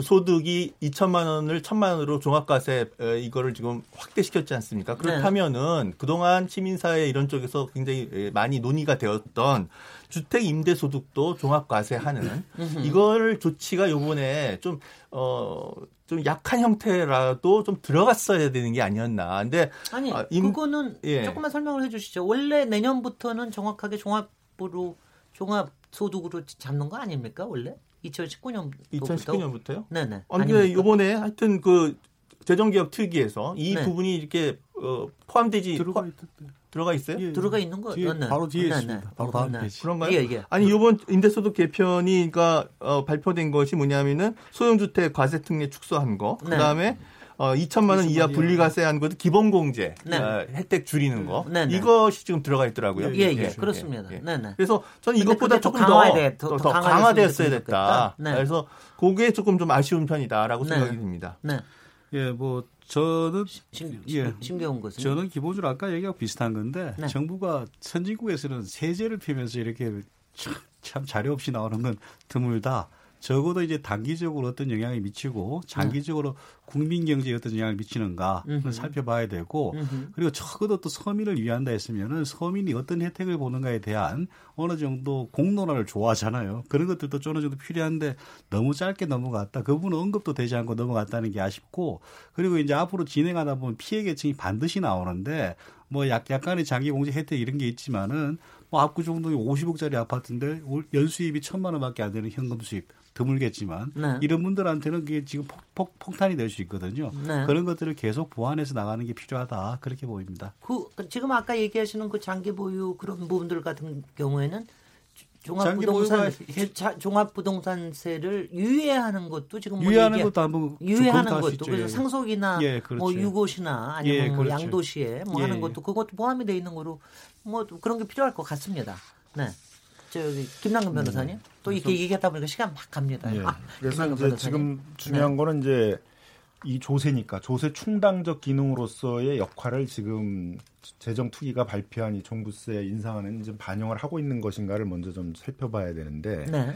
Speaker 3: 소득이 2천만 원을 1천만 원으로 종합과세 이거를 지금 확대시켰지 않습니까? 그렇다면은 네. 그동안 시민사회 이런 쪽에서 굉장히 많이 논의가 되었던 주택 임대 소득도 종합과세하는 이걸 조치가 요번에 좀 어, 좀 약한 형태라도 좀 들어갔어야 되는 게 아니었나. 근데
Speaker 2: 아니, 아, 임, 그거는 예. 조금만 설명을 해 주시죠. 원래 내년부터는 정확하게 종합으로 종합 소득으로 잡는 거 아닙니까? 원래? 2019년
Speaker 3: 2019년부터요? 네네. 아니 근데 이번에 하여튼 그 재정개혁 특위에서 이 네. 부분이 이렇게 어, 포함되지
Speaker 4: 들어가
Speaker 3: 있 들어가 있어요?
Speaker 2: 예, 들어가 있는 거
Speaker 4: 뒤에, 네. 바로 뒤에 네, 있습니다. 네. 바로 다음 네. 페이지.
Speaker 3: 그런가요? 예, 예. 아니 이번 임대소득 개편이 그러니까 어, 발표된 것이 뭐냐면은 소형주택 과세 특례 축소한 거, 네. 그다음에 어, 2천만 원 이하 분리과세 한 것도 기본공제 네. 어, 혜택 줄이는 거 네, 네. 이것이 지금 들어가 있더라고요.
Speaker 2: 예, 예, 예. 그렇습니다. 예. 네, 네.
Speaker 3: 그래서 저는 이것보다 조금 더, 더, 더 강화되었어야 됐다. 네. 그래서 그게 조금 좀 아쉬운 편이다라고 생각이 듭니다. 네.
Speaker 4: 예, 뭐 저는
Speaker 2: 신, 예, 신경 것은
Speaker 4: 저는 기본적으로 아까 얘기하고 비슷한 건데 정부가 선진국에서는 세제를 피면서 이렇게 참, 참 자료 없이 나오는 건 드물다. 적어도 이제 단기적으로 어떤 영향이 미치고 장기적으로 국민 경제에 어떤 영향을 미치는가를 살펴봐야 되고 그리고 적어도 또 서민을 위한다 했으면은 서민이 어떤 혜택을 보는가에 대한 어느 정도 공론화를 좋아하잖아요. 그런 것들도 어느 정도 필요한데 너무 짧게 넘어갔다. 그 부분은 언급도 되지 않고 넘어갔다는 게 아쉽고 그리고 이제 앞으로 진행하다 보면 피해 계층이 반드시 나오는데 뭐 약, 약간의 장기 공제 혜택 이런 게 있지만은 뭐 압구정동이 50억짜리 아파트인데 연수입이 천만 원밖에 안 되는 현금 수입 드물겠지만 네. 이런 분들한테는 그게 지금 폭, 폭, 폭 탄이 될 수 있거든요. 네. 그런 것들을 계속 보완해서 나가는 게 필요하다 그렇게 보입니다.
Speaker 2: 그 지금 아까 얘기하시는 그 장기 보유 그런 부분들 같은 경우에는 종합부동산 종합부동산세를 유예하는 것도 지금
Speaker 4: 뭐 유예하는 것도 한번
Speaker 2: 유예하는 것도 그래서 상속이나 예, 그렇죠. 뭐 유고시나 아니면 예, 뭐 그렇죠. 양도시에 뭐 예. 하는 것도 그것도 포함이 돼 있는 거로 뭐 그런 게 필요할 것 같습니다. 네. 저기 김남근 변호사님 네. 또 이렇게 얘기하다 보니까 시간 막 갑니다. 예.
Speaker 5: 아, 그래서 이제 지금 중요한 네. 거는 이제 이 조세니까 조세 충당적 기능으로서의 역할을 지금 재정 투기가 발표한 이 종부세 인상안은 좀 반영을 하고 있는 것인가를 먼저 좀 살펴봐야 되는데 네.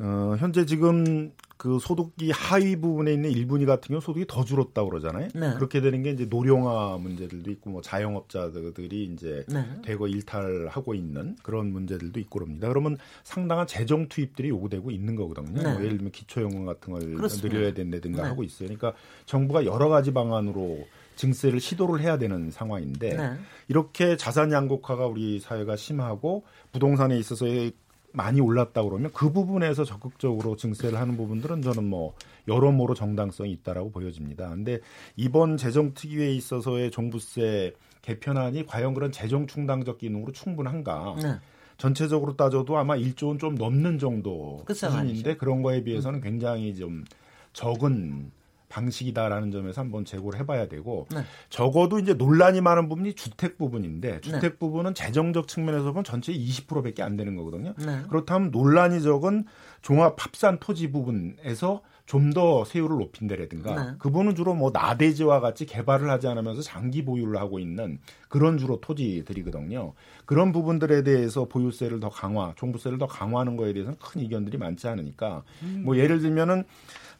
Speaker 5: 어, 현재 지금 그 소득이 하위 부분에 있는 일분위 같은 경우 소득이 더 줄었다고 그러잖아요. 네. 그렇게 되는 게 이제 노령화 문제들도 있고 뭐 자영업자들이 이제 네. 대거 일탈하고 있는 그런 문제들도 있고 그럽니다. 그러면 상당한 재정 투입들이 요구되고 있는 거거든요. 네. 뭐 예를 들면 기초연금 같은 걸 그렇습니다. 늘려야 된다든가 네. 하고 있어요. 그러니까 정부가 여러 가지 방안으로 증세를 시도를 해야 되는 상황인데 네. 이렇게 자산 양극화가 우리 사회가 심하고 부동산에 있어서의 많이 올랐다 그러면 그 부분에서 적극적으로 증세를 하는 부분들은 저는 뭐 여러모로 정당성이 있다라고 보여집니다. 근데 이번 재정 특위에 있어서의 종부세 개편안이 과연 그런 재정 충당적 기능으로 충분한가? 네. 전체적으로 따져도 아마 1조 원 좀 넘는 정도 수준인데 그런 거에 비해서는 굉장히 좀 적은 방식이다라는 점에서 한번 재고를 해봐야 되고 네. 적어도 이제 논란이 많은 부분이 주택 부분인데 네. 주택 네. 부분은 재정적 측면에서 보면 전체 20%밖에 안 되는 거거든요. 네. 그렇다면 논란이 적은 종합 합산 토지 부분에서 좀 더 세율을 높인다라든가 네. 그분은 주로 뭐 나대지와 같이 개발을 하지 않으면서 장기 보유를 하고 있는 그런 주로 토지들이거든요. 그런 부분들에 대해서 보유세를 더 강화, 종부세를 더 강화하는 거에 대해서는 큰 이견들이 많지 않으니까 음. 뭐 예를 들면은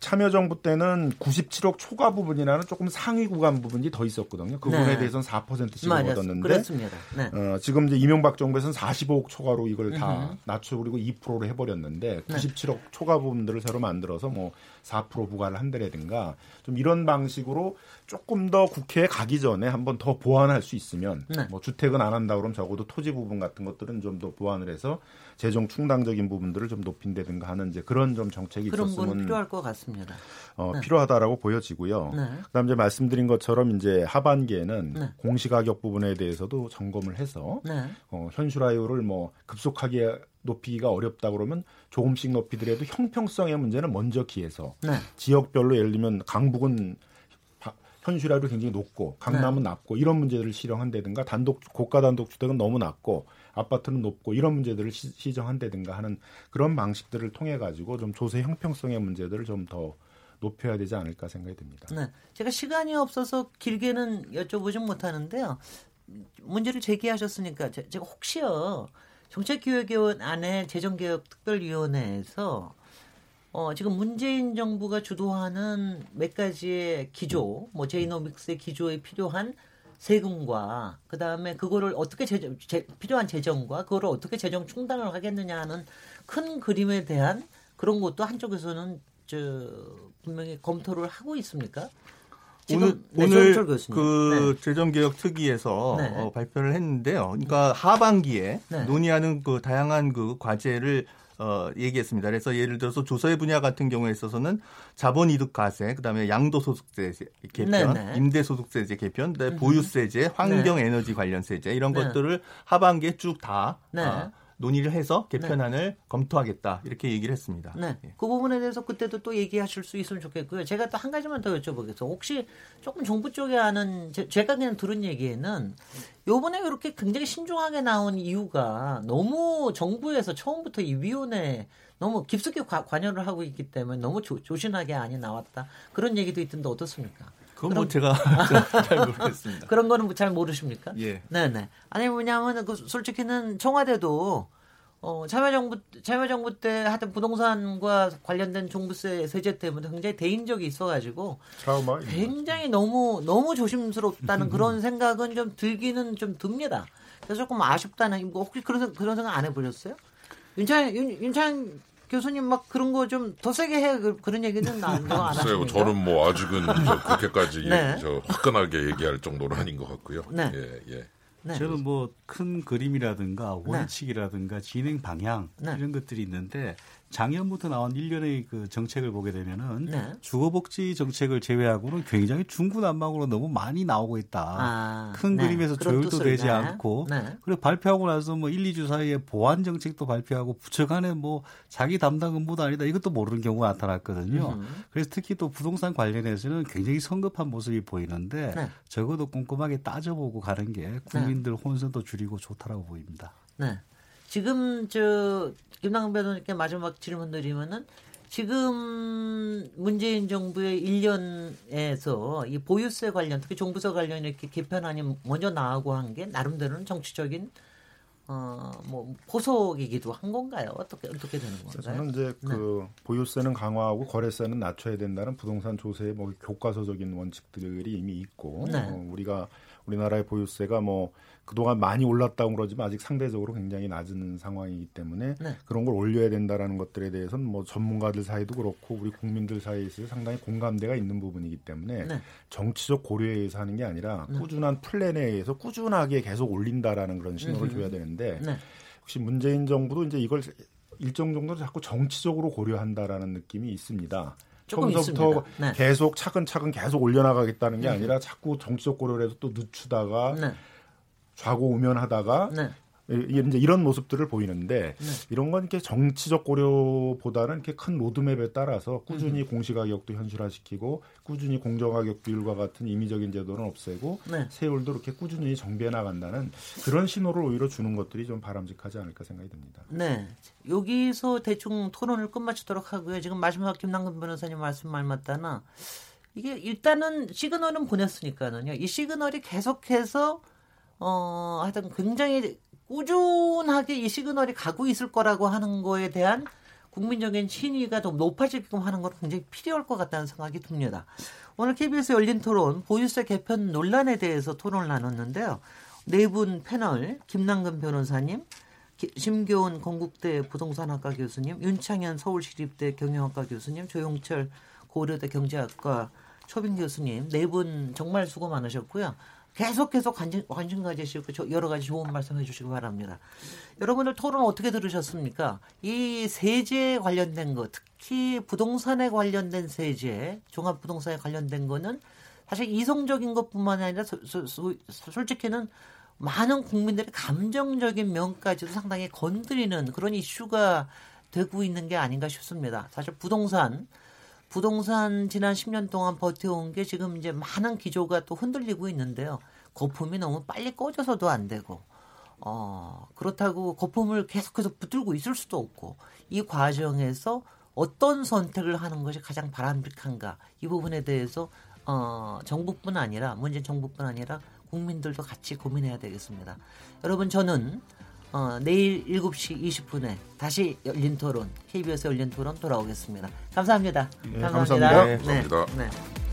Speaker 5: 참여정부 때는 97억 초과 부분이라는 조금 상위 구간 부분이 더 있었거든요. 그 부분에 네. 대해서는 4%씩 얻었는데
Speaker 2: 그렇습니다. 네.
Speaker 5: 어, 지금 이제 이명박 정부에서는 45억 초과로 이걸 다 낮추고 그리고 2%로 해버렸는데 97억 초과 부분들을 새로 만들어서 뭐4% 부과를 한다라든가 좀 이런 방식으로 조금 더 국회에 가기 전에 한번 더 보완할 수 있으면 네. 뭐 주택은 안 한다 그러면 적어도 토지 부분 같은 것들은 좀 더 보완을 해서 재정 충당적인 부분들을 좀 높인다든가 하는 이제 그런 좀 정책이
Speaker 2: 그런
Speaker 5: 있었으면
Speaker 2: 필요할 것 같습니다.
Speaker 5: 어, 네. 필요하다라고 보여지고요. 네. 그다음 이제 말씀드린 것처럼 이제 하반기에는 네. 공시가격 부분에 대해서도 점검을 해서 네. 어, 현실화율을 뭐 급속하게 높이기가 어렵다 그러면 조금씩 높이더라도 형평성의 문제는 먼저 기해서 네. 지역별로 예를 들면 강북은 현실화율이 굉장히 높고 강남은 네. 낮고 이런 문제들을 실현한다든가 단독 고가 단독 주택은 너무 낮고 아파트는 높고 이런 문제들을 시, 정한다든가 하는 그런 방식들을 통해 가지고 좀 조세 형평성의 문제들을 좀 더 높여야 되지 않을까 생각이 듭니다.
Speaker 2: 네. 제가 시간이 없어서 길게는 여쭤보진 못하는데요. 문제를 제기하셨으니까 제가 혹시요 정책기획위원 안에 재정개혁특별위원회에서 어, 지금 문재인 정부가 주도하는 몇 가지의 기조, 뭐 제이노믹스의 기조에 필요한 세금과 그 다음에 그거를 어떻게 재정, 제, 필요한 재정과 그거를 어떻게 재정 충당을 하겠느냐 하는 큰 그림에 대한 그런 것도 한쪽에서는 저 분명히 검토를 하고 있습니까?
Speaker 3: 오늘 네, 오늘 그 네. 재정개혁 특위에서 네. 어, 발표를 했는데요. 그러니까 하반기에 네. 논의하는 그 다양한 그 과제를 어, 얘기했습니다. 그래서 예를 들어서 조서의 분야 같은 경우에 있어서는 자본이득 과세, 그다음에 양도소득세 개편, 네네. 임대소득세제 개편, 보유세제, 환경에너지 관련 세제 이런 네. 것들을 하반기에 쭉다 네. 어, 논의를 해서 개편안을 네. 검토하겠다 이렇게 얘기를 했습니다.
Speaker 2: 네. 예. 그 부분에 대해서 그때도 또 얘기하실 수 있으면 좋겠고요. 제가 또 한 가지만 더 여쭤보겠습니다. 혹시 조금 정부 쪽에 아는 제, 가 그냥 들은 얘기에는 요번에 이렇게 굉장히 신중하게 나온 이유가 너무 정부에서 처음부터 이 위원회 너무 깊숙이 과, 관여를 하고 있기 때문에 너무 조, 조신하게 안이 나왔다. 그런 얘기도 있던데 어떻습니까?
Speaker 3: 그건 뭐 제가 잘 모르겠습니다.
Speaker 2: 그런 거는 잘 모르십니까?
Speaker 3: 예.
Speaker 2: 네네. 아니 뭐냐면 그 솔직히는 청와대도 어, 참여정부, 참여정부 때 하여튼 부동산과 관련된 종부세 세제 때문에 굉장히 대인 적이 있어가지고. 트라우마? 굉장히 너무, 너무 조심스럽다는 그런 생각은 좀 들기는 좀 듭니다. 그래서 조금 아쉽다는, 뭐 혹시 그런, 그런 생각 안 해보셨어요? 윤찬, 윤, 윤찬 교수님 막 그런 거 좀 더 세게 해 그, 그런 얘기는 안, 안 하시죠?
Speaker 6: 저는 뭐 아직은 그렇게까지 네. 저 화끈하게 얘기할 정도는 아닌 것 같고요. 네. 예, 예.
Speaker 4: 네. 저는 뭐 큰 그림이라든가 네. 원칙이라든가 진행 방향 네. 이런 것들이 있는데 작년부터 나온 일련의 그 정책을 보게 되면은 네. 주거복지 정책을 제외하고는 굉장히 중구난방으로 너무 많이 나오고 있다. 아, 큰 네. 그림에서 조율도 되지 네. 않고 네. 그리고 발표하고 나서 뭐 1, 2주 사이에 보안 정책도 발표하고 부처 간에 뭐 자기 담당 업무도 아니다 이것도 모르는 경우가 나타났거든요. 음. 그래서 특히 또 부동산 관련해서는 굉장히 성급한 모습이 보이는데 네. 적어도 꼼꼼하게 따져보고 가는 게 국민들 혼선도 줄이고 좋다라고 보입니다.
Speaker 2: 네. 지금 저 김남근 변호사님께 마지막 질문 드리면은 지금 문재인 정부의 1년에서 이 보유세 관련 특히 종부세 관련 이렇게 개편안이 먼저 나오고 한 게 나름대로는 정치적인 어뭐 포석이기도 한 건가요? 어떻게 어떻게 되는 건가요?
Speaker 5: 저는 이제 네. 그 보유세는 강화하고 거래세는 낮춰야 된다는 부동산 조세의 뭐 교과서적인 원칙들이 이미 있고 네. 어, 우리가 우리나라의 보유세가 뭐 그동안 많이 올랐다고 그러지만 아직 상대적으로 굉장히 낮은 상황이기 때문에 네. 그런 걸 올려야 된다라는 것들에 대해서는 뭐 전문가들 사이도 그렇고 우리 국민들 사이에서 상당히 공감대가 있는 부분이기 때문에 네. 정치적 고려에 의해서 하는 게 아니라 네. 꾸준한 플랜에 의해서 꾸준하게 계속 올린다라는 그런 신호를 음. 줘야 되는데 네. 혹시 문재인 정부도 이제 이걸 일정 정도로 자꾸 정치적으로 고려한다라는 느낌이 있습니다. 처음부터 네. 계속 차근차근 계속 올려나가겠다는 게 네. 아니라 자꾸 정치적 고려를 해서 또 늦추다가 네. 좌고우면하다가 네. 이제 이런 모습들을 보이는데 네. 이런 건 이렇게 정치적 고려보다는 이렇게 큰 로드맵에 따라서 꾸준히 음. 공시가격도 현실화시키고 꾸준히 공정가격 비율과 같은 임의적인 제도는 없애고 네. 세율도 이렇게 꾸준히 정비해 나간다는 그런 신호를 오히려 주는 것들이 좀 바람직하지 않을까 생각이 듭니다.
Speaker 2: 네. 여기서 대충 토론을 끝마치도록 하고요. 지금 마지막 김남근 변호사님 말씀 말마따나 이게 일단은 시그널은 보냈으니까는요. 이 시그널이 계속해서 어, 하여튼 굉장히 꾸준하게 이 시그널이 가고 있을 거라고 하는 거에 대한 국민적인 신의가 좀 높아지게끔 하는 건 굉장히 필요할 것 같다는 생각이 듭니다. 오늘 KBS 열린 토론 보유세 개편 논란에 대해서 토론을 나눴는데요. 네 분 패널 김남근 변호사님, 심교훈 건국대 부동산학과 교수님, 윤창현 서울시립대 경영학과 교수님, 조용철 고려대 경제학과 초빙 교수님 네 분 정말 수고 많으셨고요. 계속 계속 관심, 관심 가지시고 여러 가지 좋은 말씀 해 주시기 바랍니다. 여러분들 토론 어떻게 들으셨습니까? 이 세제 관련된 거, 특히 부동산에 관련된 세제, 종합부동산에 관련된 거는 사실 이성적인 것뿐만 아니라 소, 소, 소, 솔직히는 많은 국민들의 감정적인 면까지도 상당히 건드리는 그런 이슈가 되고 있는 게 아닌가 싶습니다. 사실 부동산 부동산 지난 10년 동안 버텨온 게 지금 이제 많은 기조가 또 흔들리고 있는데요. 거품이 너무 빨리 꺼져서도 안 되고, 어, 그렇다고 거품을 계속해서 붙들고 있을 수도 없고, 이 과정에서 어떤 선택을 하는 것이 가장 바람직한가, 이 부분에 대해서, 어, 정부뿐 아니라, 문재인 정부뿐 아니라 국민들도 같이 고민해야 되겠습니다. 여러분, 저는 어, 내일 7시 20분에 다시 열린 토론, KBS 열린 토론 돌아오겠습니다. 감사합니다.
Speaker 5: 네, 감사합니다. 감사합니다.
Speaker 6: 네, 감사합니다. 네.